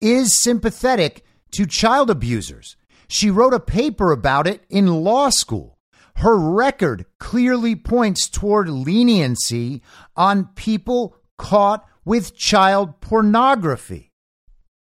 Speaker 1: is sympathetic to child abusers. She wrote a paper about it in law school. Her record clearly points toward leniency on people caught with child pornography.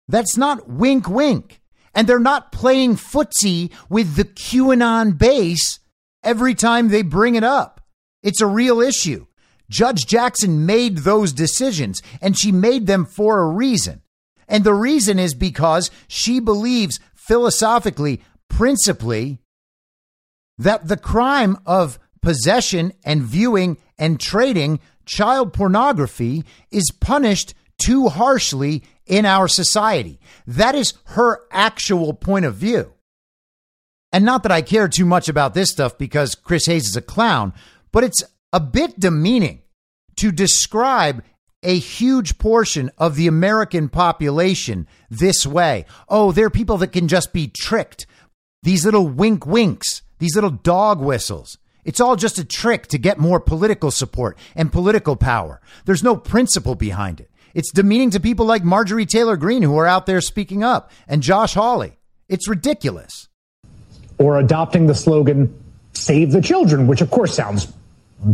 Speaker 1: That's not wink wink. And they're not playing footsie with the QAnon base every time they bring it up. It's a real issue. Judge Jackson made those decisions, and she made them for a reason. And the reason is because she believes philosophically, principally, that the crime of possession and viewing and trading child pornography is punished too harshly in our society. That is her actual point of view. And not that I care too much about this stuff because Chris Hayes is a clown, but it's a bit demeaning to describe a huge portion of the American population this way. Oh, they're people that can just be tricked. These little wink winks, these little dog whistles. It's all just a trick to get more political support and political power. There's no principle behind it. It's demeaning to people like Marjorie Taylor Greene who are out there speaking up and Josh Hawley. It's ridiculous.
Speaker 2: Or adopting the slogan, save the children, which of course sounds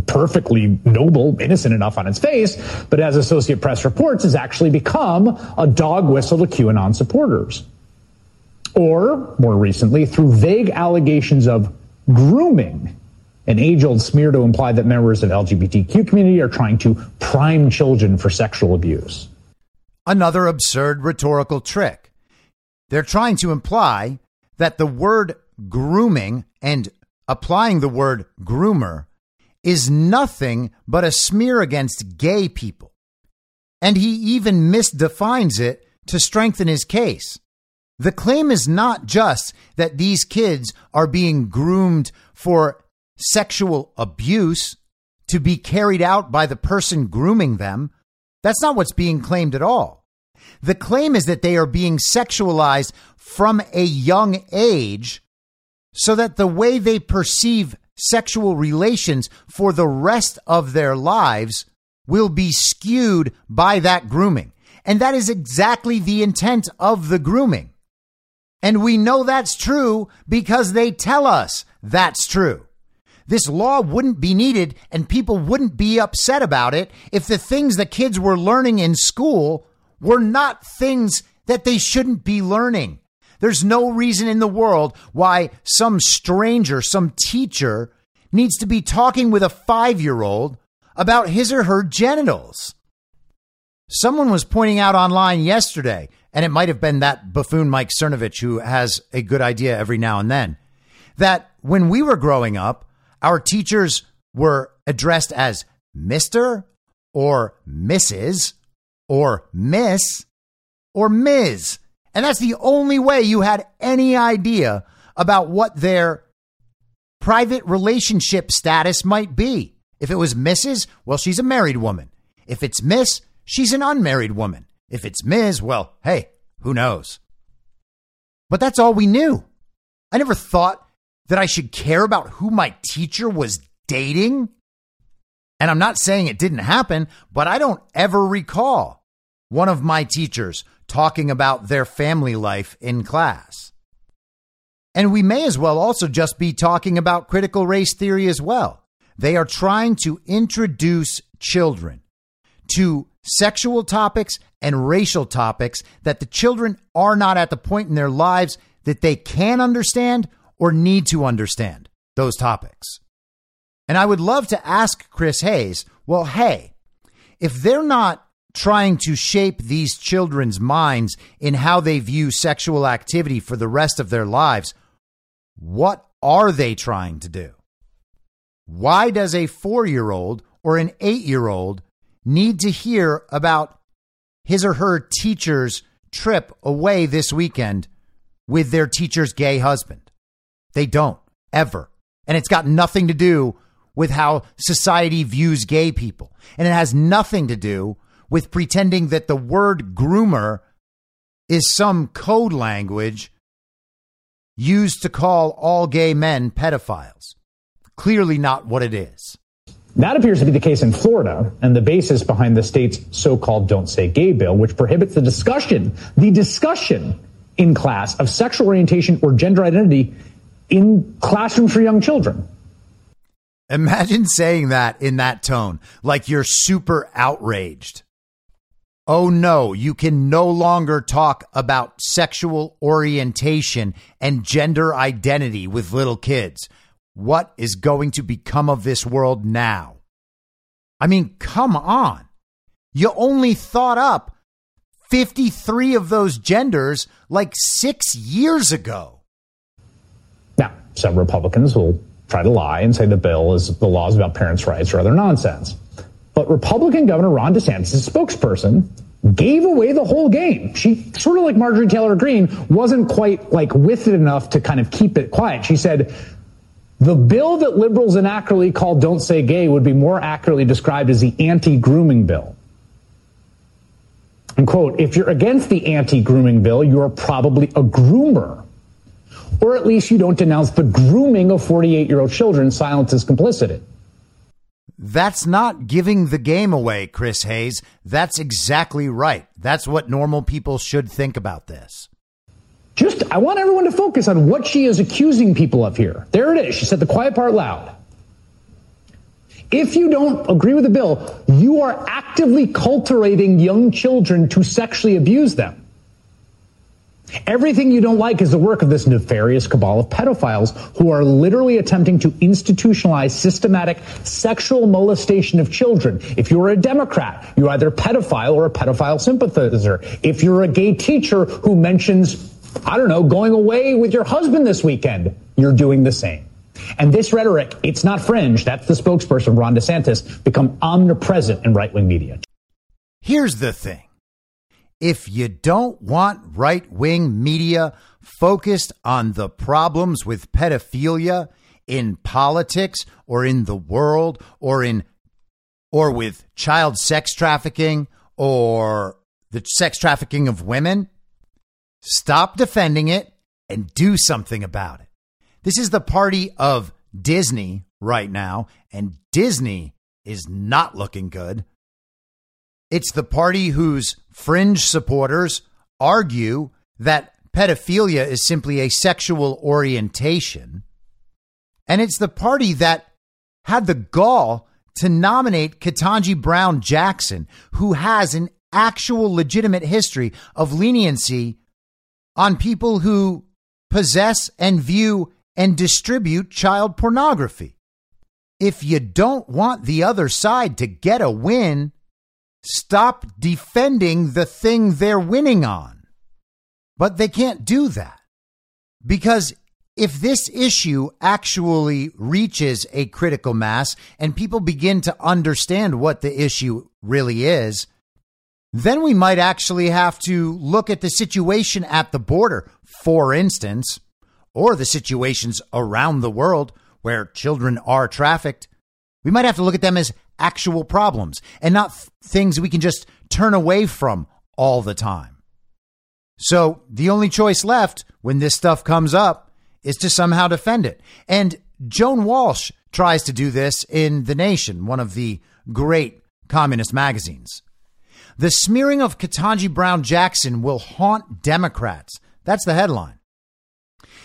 Speaker 2: perfectly noble, innocent enough on its face, but as Associate Press reports, has actually become a dog whistle to QAnon supporters. Or, more recently, through vague allegations of grooming, an age-old smear to imply that members of LGBTQ community are trying to prime children for sexual abuse.
Speaker 1: Another absurd rhetorical trick. They're trying to imply that the word grooming and applying the word groomer is nothing but a smear against gay people. And he even misdefines it to strengthen his case. The claim is not just that these kids are being groomed for sexual abuse to be carried out by the person grooming them. That's not what's being claimed at all. The claim is that they are being sexualized from a young age so that the way they perceive sexual relations for the rest of their lives will be skewed by that grooming. And that is exactly the intent of the grooming. And we know that's true because they tell us that's true. This law wouldn't be needed and people wouldn't be upset about it if the things that kids were learning in school were not things that they shouldn't be learning. There's no reason in the world why some stranger, some teacher needs to be talking with a five year old about his or her genitals. Someone was pointing out online yesterday, and it might have been that buffoon Mike Cernovich who has a good idea every now and then, that when we were growing up, our teachers were addressed as Mr. or Mrs. or Miss or Ms. And that's the only way you had any idea about what their private relationship status might be. If it was Mrs., well, she's a married woman. If it's Miss, she's an unmarried woman. If it's Ms., well, hey, who knows? But that's all we knew. I never thought that I should care about who my teacher was dating. And I'm not saying it didn't happen, but I don't ever recall one of my teachers talking about their family life in class. And we may as well also just be talking about critical race theory as well. They are trying to introduce children to sexual topics and racial topics that the children are not at the point in their lives that they can understand or need to understand those topics. And I would love to ask Chris Hayes, well, hey, if they're not trying to shape these children's minds in how they view sexual activity for the rest of their lives, what are they trying to do? Why does a four year old or an eight year old need to hear about his or her teacher's trip away this weekend with their teacher's gay husband? They don't, ever. And it's got nothing to do with how society views gay people. And it has nothing to do with pretending that the word groomer is some code language used to call all gay men pedophiles. Clearly not what it is.
Speaker 2: That appears to be the case in Florida and the basis behind the state's so called Don't Say Gay bill, which prohibits the discussion, the discussion in class of sexual orientation or gender identity in classrooms for young children.
Speaker 1: Imagine saying that in that tone, like you're super outraged. Oh no, you can no longer talk about sexual orientation and gender identity with little kids. What is going to become of this world now? I mean, come on. You only thought up 53 of those genders like six years ago.
Speaker 2: Some Republicans will try to lie and say the bill is the laws about parents' rights or other nonsense. But Republican Governor Ron DeSantis' spokesperson gave away the whole game. She sort of like Marjorie Taylor Greene wasn't quite like with it enough to kind of keep it quiet. She said, the bill that liberals inaccurately call Don't Say Gay would be more accurately described as the anti grooming bill. And quote, if you're against the anti grooming bill, you're probably a groomer. Or at least you don't denounce the grooming of 48 year old children. Silence is complicit.
Speaker 1: That's not giving the game away, Chris Hayes. That's exactly right. That's what normal people should think about this.
Speaker 2: Just, I want everyone to focus on what she is accusing people of here. There it is. She said the quiet part loud. If you don't agree with the bill, you are actively cultivating young children to sexually abuse them. Everything you don't like is the work of this nefarious cabal of pedophiles who are literally attempting to institutionalize systematic sexual molestation of children. If you're a Democrat, you're either a pedophile or a pedophile sympathizer. If you're a gay teacher who mentions, I don't know, going away with your husband this weekend, you're doing the same. And this rhetoric, it's not fringe. That's the spokesperson, Ron DeSantis, become omnipresent in right wing media.
Speaker 1: Here's the thing if you don't want right wing media focused on the problems with pedophilia in politics or in the world or in or with child sex trafficking or the sex trafficking of women, stop defending it and do something about it. This is the party of Disney right now, and Disney is not looking good. It's the party whose fringe supporters argue that pedophilia is simply a sexual orientation. And it's the party that had the gall to nominate Ketanji Brown Jackson, who has an actual legitimate history of leniency on people who possess and view and distribute child pornography. If you don't want the other side to get a win, stop defending the thing they're winning on. But they can't do that because if this issue actually reaches a critical mass and people begin to understand what the issue really is, then we might actually have to look at the situation at the border, for instance, or the situations around the world where children are trafficked. We might have to look at them as actual problems and not th- things we can just turn away from all the time. So the only choice left when this stuff comes up is to somehow defend it. And Joan Walsh tries to do this in The Nation, one of the great communist magazines. The smearing of Ketanji Brown Jackson will haunt Democrats. That's the headline.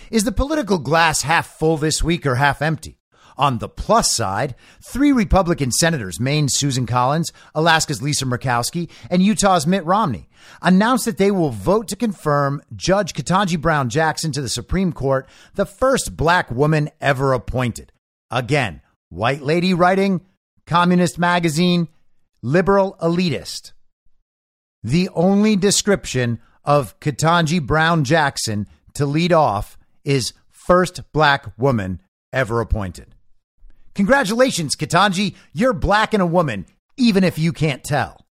Speaker 1: Is the political glass half full this week or half empty? On the plus side, three Republican senators, Maine's Susan Collins, Alaska's Lisa Murkowski, and Utah's Mitt Romney, announced that they will vote to confirm Judge Ketanji Brown Jackson to the Supreme Court, the first black woman ever appointed. Again, white lady writing, communist magazine, liberal elitist. The only description of Ketanji Brown Jackson to lead off is first black woman ever appointed. Congratulations, Ketanji. You're black and a woman, even if you can't tell.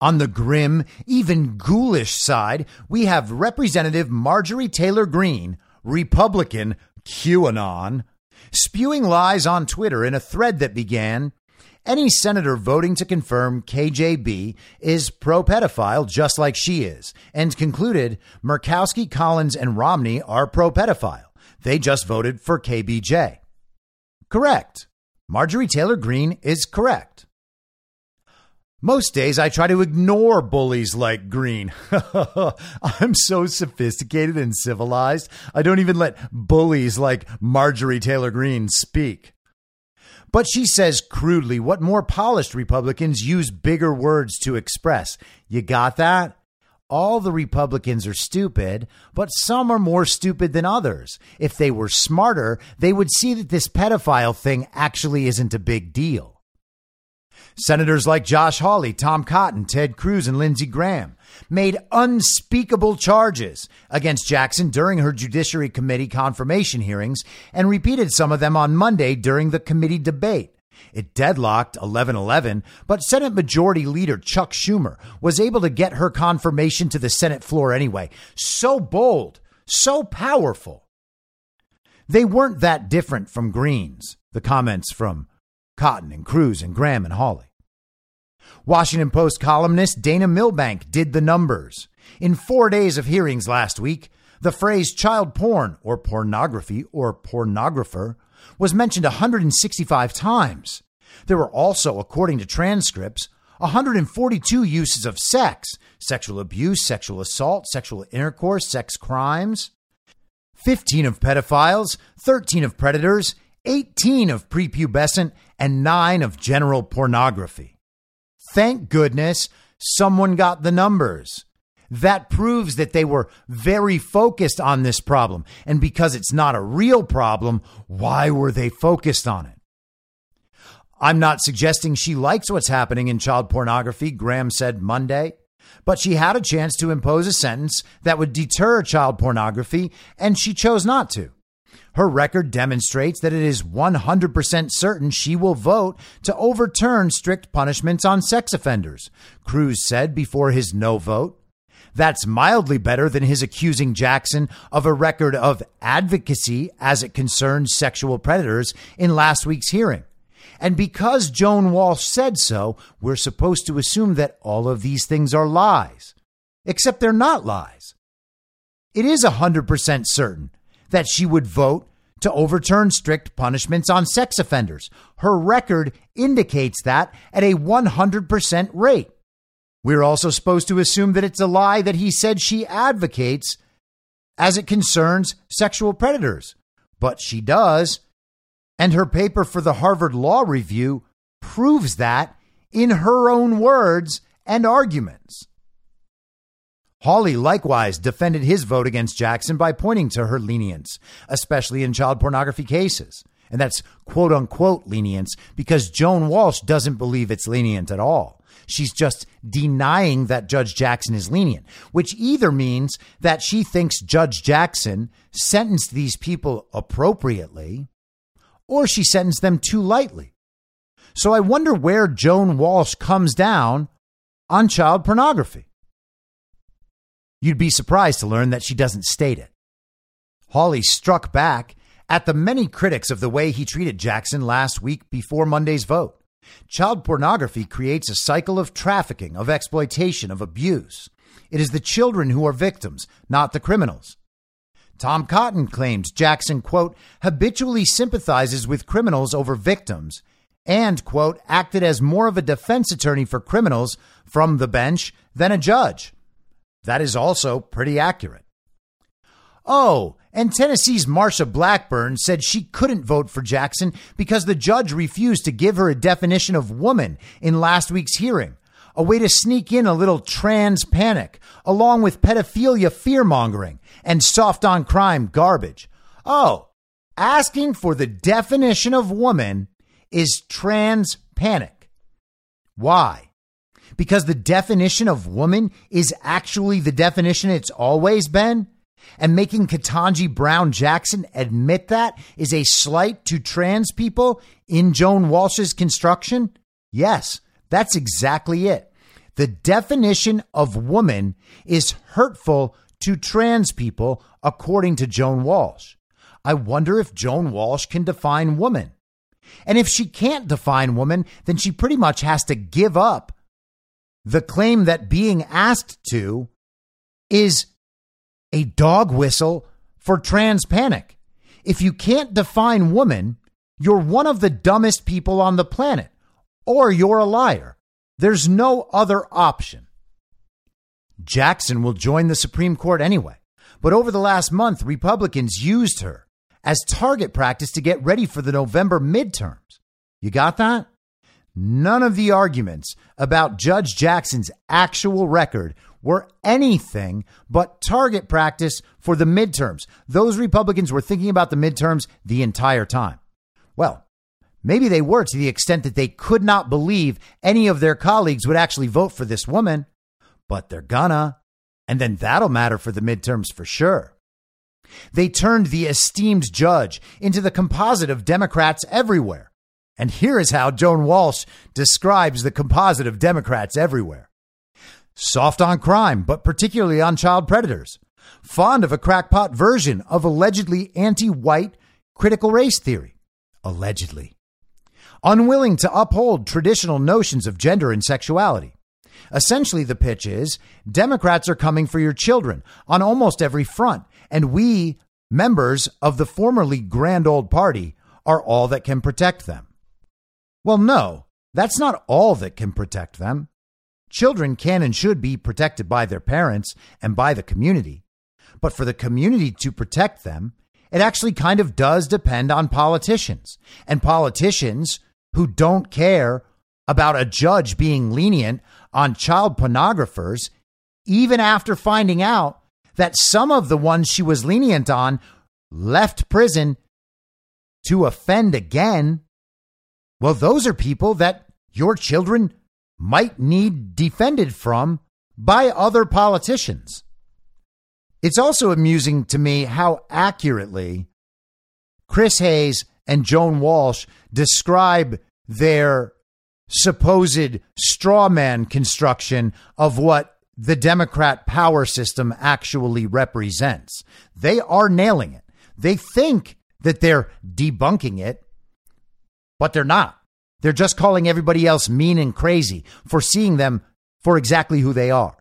Speaker 1: On the grim, even ghoulish side, we have Representative Marjorie Taylor Greene, Republican QAnon, spewing lies on Twitter in a thread that began any senator voting to confirm KJB is pro pedophile just like she is, and concluded Murkowski, Collins, and Romney are pro pedophile. They just voted for KBJ. Correct. Marjorie Taylor Greene is correct. Most days I try to ignore bullies like Greene. I'm so sophisticated and civilized, I don't even let bullies like Marjorie Taylor Greene speak. But she says crudely what more polished Republicans use bigger words to express. You got that? All the Republicans are stupid, but some are more stupid than others. If they were smarter, they would see that this pedophile thing actually isn't a big deal. Senators like Josh Hawley, Tom Cotton, Ted Cruz, and Lindsey Graham made unspeakable charges against Jackson during her Judiciary Committee confirmation hearings and repeated some of them on Monday during the committee debate. It deadlocked 11 11, but Senate Majority Leader Chuck Schumer was able to get her confirmation to the Senate floor anyway. So bold, so powerful. They weren't that different from Greene's, the comments from Cotton and Cruz and Graham and Hawley. Washington Post columnist Dana Milbank did the numbers. In four days of hearings last week, the phrase child porn or pornography or pornographer was mentioned 165 times. There were also, according to transcripts, 142 uses of sex, sexual abuse, sexual assault, sexual intercourse, sex crimes, 15 of pedophiles, 13 of predators, 18 of prepubescent, and 9 of general pornography. Thank goodness someone got the numbers. That proves that they were very focused on this problem. And because it's not a real problem, why were they focused on it? I'm not suggesting she likes what's happening in child pornography, Graham said Monday, but she had a chance to impose a sentence that would deter child pornography, and she chose not to. Her record demonstrates that it is 100% certain she will vote to overturn strict punishments on sex offenders, Cruz said before his no vote. That's mildly better than his accusing Jackson of a record of advocacy as it concerns sexual predators in last week's hearing. And because Joan Walsh said so, we're supposed to assume that all of these things are lies. Except they're not lies. It is a 100% certain that she would vote to overturn strict punishments on sex offenders. Her record indicates that at a 100% rate. We're also supposed to assume that it's a lie that he said she advocates as it concerns sexual predators. But she does. And her paper for the Harvard Law Review proves that in her own words and arguments. Hawley likewise defended his vote against Jackson by pointing to her lenience, especially in child pornography cases. And that's quote unquote lenience because Joan Walsh doesn't believe it's lenient at all. She's just denying that Judge Jackson is lenient, which either means that she thinks Judge Jackson sentenced these people appropriately or she sentenced them too lightly. So I wonder where Joan Walsh comes down on child pornography. You'd be surprised to learn that she doesn't state it. Hawley struck back at the many critics of the way he treated Jackson last week before Monday's vote. Child pornography creates a cycle of trafficking, of exploitation, of abuse. It is the children who are victims, not the criminals. Tom Cotton claims Jackson, quote, habitually sympathizes with criminals over victims and, quote, acted as more of a defense attorney for criminals from the bench than a judge. That is also pretty accurate. Oh, and Tennessee's Marsha Blackburn said she couldn't vote for Jackson because the judge refused to give her a definition of woman in last week's hearing, a way to sneak in a little trans panic, along with pedophilia fear mongering and soft on crime garbage. Oh, asking for the definition of woman is trans panic. Why? because the definition of woman is actually the definition it's always been? And making Ketanji Brown Jackson admit that is a slight to trans people in Joan Walsh's construction? Yes, that's exactly it. The definition of woman is hurtful to trans people, according to Joan Walsh. I wonder if Joan Walsh can define woman. And if she can't define woman, then she pretty much has to give up the claim that being asked to is a dog whistle for trans panic. If you can't define woman, you're one of the dumbest people on the planet, or you're a liar. There's no other option. Jackson will join the Supreme Court anyway, but over the last month, Republicans used her as target practice to get ready for the November midterms. You got that? None of the arguments about Judge Jackson's actual record were anything but target practice for the midterms. Those Republicans were thinking about the midterms the entire time. Well, maybe they were to the extent that they could not believe any of their colleagues would actually vote for this woman, but they're gonna. And then that'll matter for the midterms for sure. They turned the esteemed judge into the composite of Democrats everywhere. And here is how Joan Walsh describes the composite of Democrats everywhere soft on crime, but particularly on child predators, fond of a crackpot version of allegedly anti white critical race theory, allegedly, unwilling to uphold traditional notions of gender and sexuality. Essentially, the pitch is Democrats are coming for your children on almost every front, and we, members of the formerly grand old party, are all that can protect them. Well, no, that's not all that can protect them. Children can and should be protected by their parents and by the community. But for the community to protect them, it actually kind of does depend on politicians. And politicians who don't care about a judge being lenient on child pornographers, even after finding out that some of the ones she was lenient on left prison to offend again. Well, those are people that your children might need defended from by other politicians. It's also amusing to me how accurately Chris Hayes and Joan Walsh describe their supposed straw man construction of what the Democrat power system actually represents. They are nailing it. They think that they're debunking it, but they're not. They're just calling everybody else mean and crazy for seeing them for exactly who they are.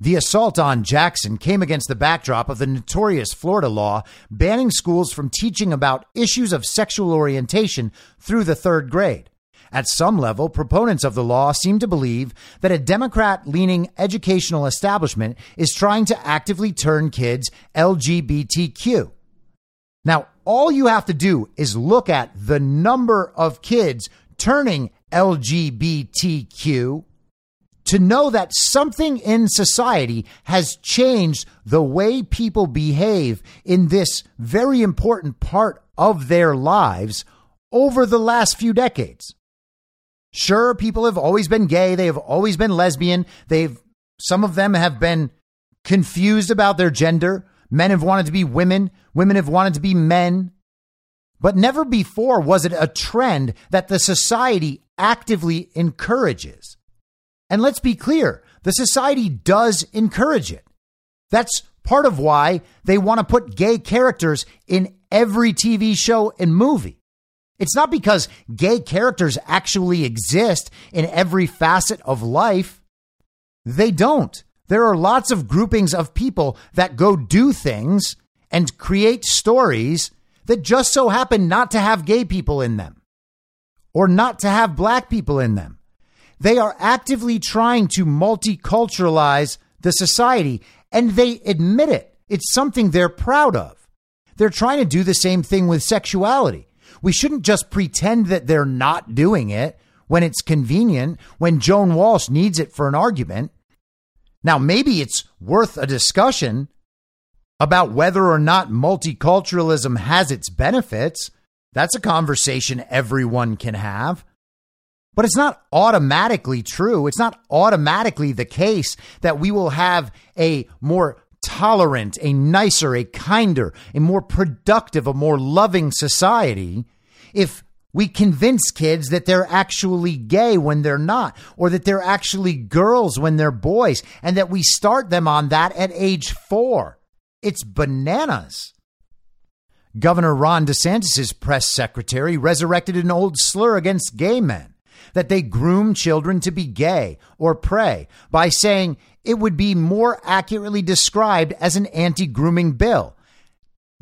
Speaker 1: The assault on Jackson came against the backdrop of the notorious Florida law banning schools from teaching about issues of sexual orientation through the third grade. At some level, proponents of the law seem to believe that a Democrat leaning educational establishment is trying to actively turn kids LGBTQ. Now, all you have to do is look at the number of kids turning LGBTQ to know that something in society has changed the way people behave in this very important part of their lives over the last few decades. Sure, people have always been gay, they have always been lesbian, they've some of them have been confused about their gender. Men have wanted to be women, women have wanted to be men. But never before was it a trend that the society actively encourages. And let's be clear the society does encourage it. That's part of why they want to put gay characters in every TV show and movie. It's not because gay characters actually exist in every facet of life. They don't. There are lots of groupings of people that go do things and create stories that just so happen not to have gay people in them or not to have black people in them. They are actively trying to multiculturalize the society and they admit it. It's something they're proud of. They're trying to do the same thing with sexuality. We shouldn't just pretend that they're not doing it when it's convenient, when Joan Walsh needs it for an argument. Now, maybe it's worth a discussion about whether or not multiculturalism has its benefits. That's a conversation everyone can have. But it's not automatically true. It's not automatically the case that we will have a more tolerant, a nicer, a kinder, a more productive, a more loving society if we convince kids that they're actually gay when they're not, or that they're actually girls when they're boys, and that we start them on that at age four. It's bananas. Governor Ron DeSantis' press secretary resurrected an old slur against gay men that they groom children to be gay or prey by saying it would be more accurately described as an anti grooming bill.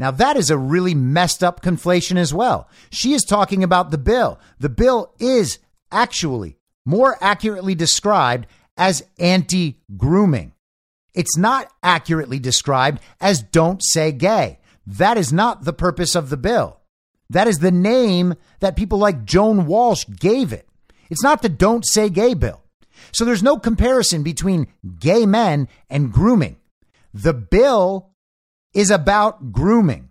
Speaker 1: Now, that is a really messed up conflation as well. She is talking about the bill. The bill is actually more accurately described as anti grooming. It's not accurately described as don't say gay. That is not the purpose of the bill. That is the name that people like Joan Walsh gave it. It's not the don't say gay bill. So there's no comparison between gay men and grooming. The bill is about grooming.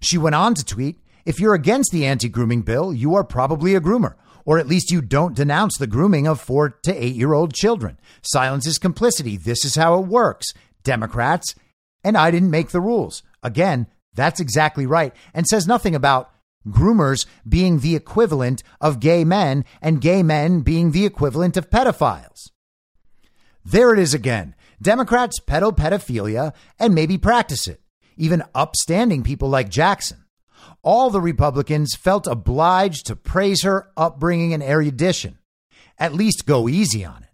Speaker 1: She went on to tweet If you're against the anti grooming bill, you are probably a groomer, or at least you don't denounce the grooming of four to eight year old children. Silence is complicity. This is how it works. Democrats, and I didn't make the rules. Again, that's exactly right, and says nothing about groomers being the equivalent of gay men and gay men being the equivalent of pedophiles. There it is again. Democrats peddle pedophilia and maybe practice it. Even upstanding people like Jackson. All the Republicans felt obliged to praise her upbringing and erudition. At least go easy on it.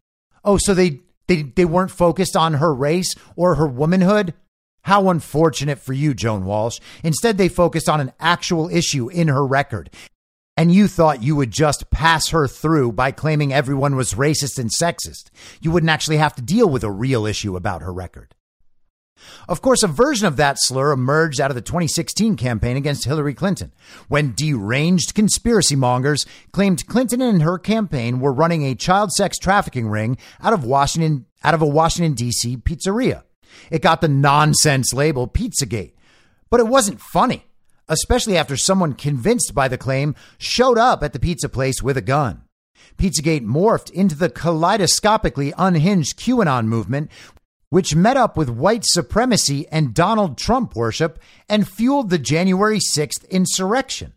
Speaker 1: Oh, so they, they, they weren't focused on her race or her womanhood? How unfortunate for you, Joan Walsh. Instead, they focused on an actual issue in her record. And you thought you would just pass her through by claiming everyone was racist and sexist. You wouldn't actually have to deal with a real issue about her record. Of course, a version of that slur emerged out of the 2016 campaign against Hillary Clinton, when deranged conspiracy mongers claimed Clinton and her campaign were running a child sex trafficking ring out of Washington out of a Washington D.C. pizzeria. It got the nonsense label Pizzagate. But it wasn't funny, especially after someone convinced by the claim showed up at the pizza place with a gun. Pizzagate morphed into the kaleidoscopically unhinged QAnon movement, which met up with white supremacy and Donald Trump worship and fueled the January 6th insurrection.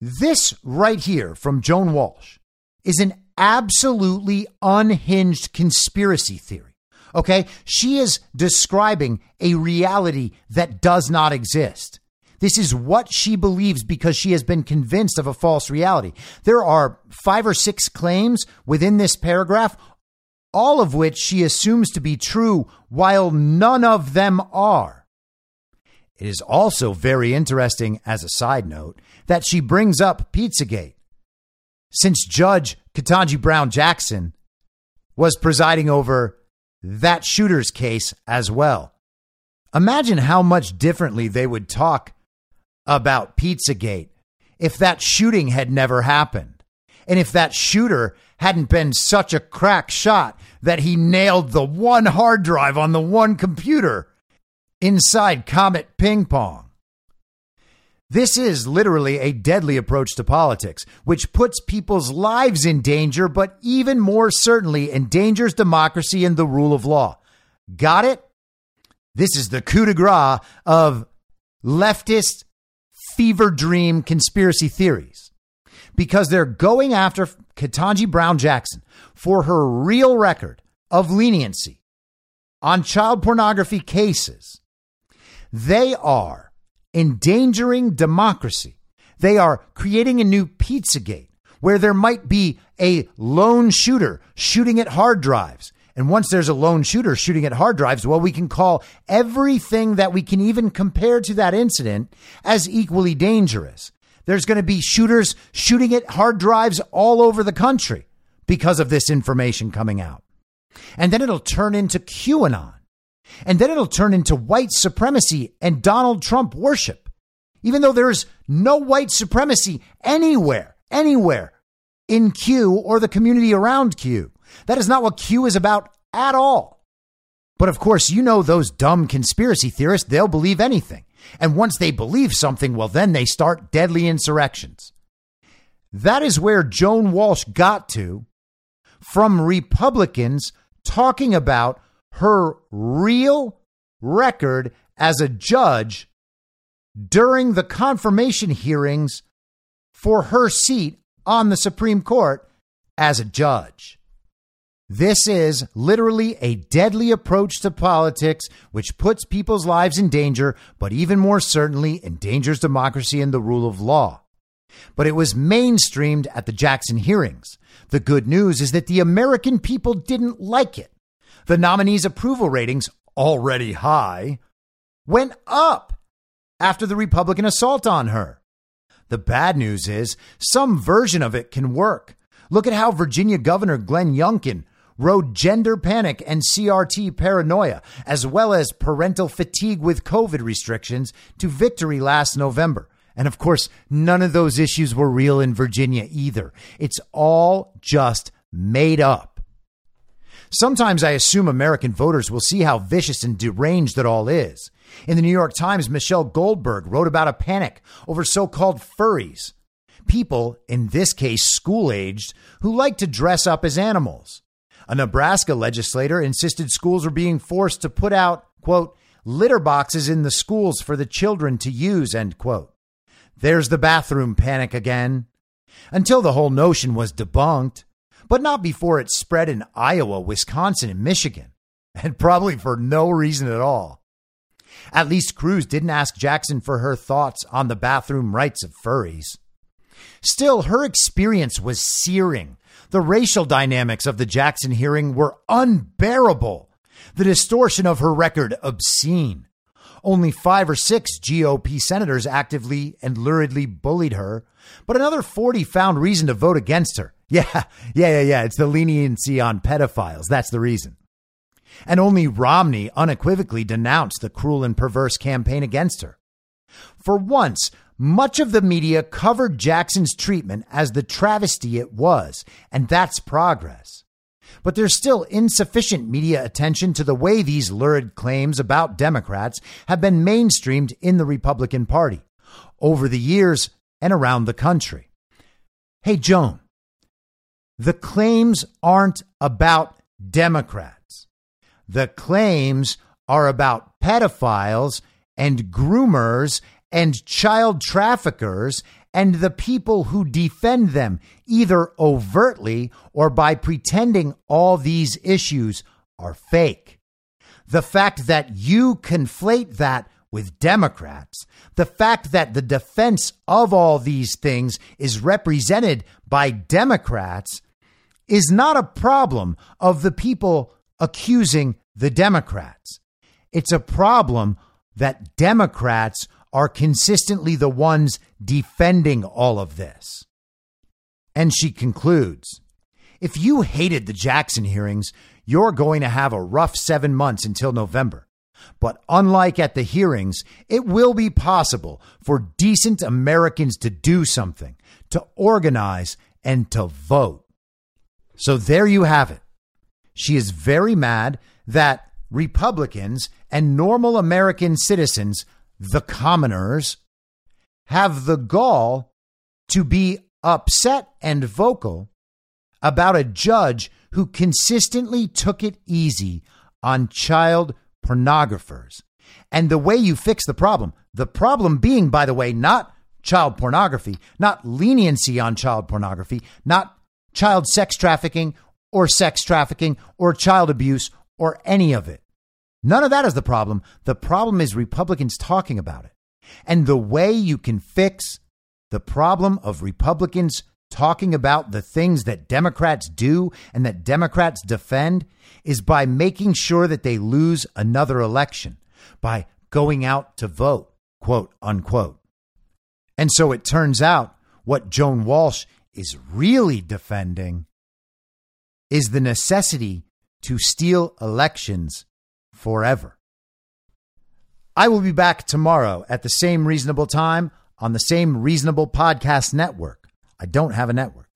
Speaker 1: This right here from Joan Walsh is an absolutely unhinged conspiracy theory. Okay. She is describing a reality that does not exist. This is what she believes because she has been convinced of a false reality. There are five or six claims within this paragraph, all of which she assumes to be true, while none of them are. It is also very interesting, as a side note, that she brings up Pizzagate. Since Judge Ketanji Brown Jackson was presiding over that shooter's case as well. Imagine how much differently they would talk about Pizzagate if that shooting had never happened. And if that shooter hadn't been such a crack shot that he nailed the one hard drive on the one computer inside Comet Ping Pong. This is literally a deadly approach to politics, which puts people's lives in danger, but even more certainly endangers democracy and the rule of law. Got it? This is the coup de grace of leftist fever dream conspiracy theories because they're going after Ketanji Brown Jackson for her real record of leniency on child pornography cases. They are endangering democracy. They are creating a new Pizzagate where there might be a lone shooter shooting at hard drives. And once there's a lone shooter shooting at hard drives, well, we can call everything that we can even compare to that incident as equally dangerous. There's going to be shooters shooting at hard drives all over the country because of this information coming out. And then it'll turn into QAnon. And then it'll turn into white supremacy and Donald Trump worship. Even though there is no white supremacy anywhere, anywhere in Q or the community around Q. That is not what Q is about at all. But of course, you know those dumb conspiracy theorists, they'll believe anything. And once they believe something, well, then they start deadly insurrections. That is where Joan Walsh got to from Republicans talking about her real record as a judge during the confirmation hearings for her seat on the Supreme Court as a judge. This is literally a deadly approach to politics, which puts people's lives in danger, but even more certainly endangers democracy and the rule of law. But it was mainstreamed at the Jackson hearings. The good news is that the American people didn't like it. The nominee's approval ratings, already high, went up after the Republican assault on her. The bad news is some version of it can work, Look at how Virginia Governor Glenn Youngkin rode gender panic and CRT paranoia, as well as parental fatigue with COVID restrictions, to victory last November. And of course, none of those issues were real in Virginia either. It's all just made up. Sometimes I assume American voters will see how vicious and deranged it all is. In the New York Times, Michelle Goldberg wrote about a panic over so called furries. People, in this case school aged, who like to dress up as animals. A Nebraska legislator insisted schools were being forced to put out, quote, litter boxes in the schools for the children to use, end quote. There's the bathroom panic again. Until the whole notion was debunked, but not before it spread in Iowa, Wisconsin, and Michigan, and probably for no reason at all. At least Cruz didn't ask Jackson for her thoughts on the bathroom rights of furries. Still, her experience was searing the racial dynamics of the Jackson hearing were unbearable. The distortion of her record obscene. Only five or six GOP senators actively and luridly bullied her, but another 40 found reason to vote against her. Yeah, yeah, yeah, yeah. It's the leniency on pedophiles. That's the reason. And only Romney unequivocally denounced the cruel and perverse campaign against her. For once, much of the media covered Jackson's treatment as the travesty it was, and that's progress. But there's still insufficient media attention to the way these lurid claims about Democrats have been mainstreamed in the Republican Party over the years and around the country. Hey, Joan, the claims aren't about Democrats. The claims are about pedophiles and groomers and child traffickers and the people who defend them, either overtly or by pretending all these issues are fake. The fact that you conflate that with Democrats, the fact that the defense of all these things is represented by Democrats, is not a problem of the people accusing the Democrats. It's a problem that Democrats are consistently the ones defending all of this. And she concludes If you hated the Jackson hearings, you're going to have a rough seven months until November. But unlike at the hearings, it will be possible for decent Americans to do something, to organize, and to vote. So there you have it. She is very mad that Republicans and normal American citizens the commoners, have the gall to be upset and vocal about a judge who consistently took it easy on child pornographers. And the way you fix the problem, the problem being, by the way, not child pornography, not leniency on child pornography, not child sex trafficking or sex trafficking or child abuse or any of it. None of that is the problem. The problem is Republicans talking about it. And the way you can fix the problem of Republicans talking about the things that Democrats do and that Democrats defend is by making sure that they lose another election, by going out to vote, quote unquote. And so it turns out what Joan Walsh is really defending is the necessity to steal elections forever. I will be back tomorrow at the same reasonable time on the same reasonable podcast network. I don't have a network.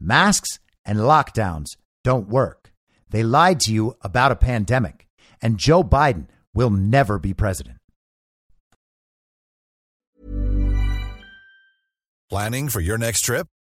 Speaker 1: Masks and lockdowns don't work. They lied to you about a pandemic, and Joe Biden will never be president.
Speaker 3: Planning for your next trip?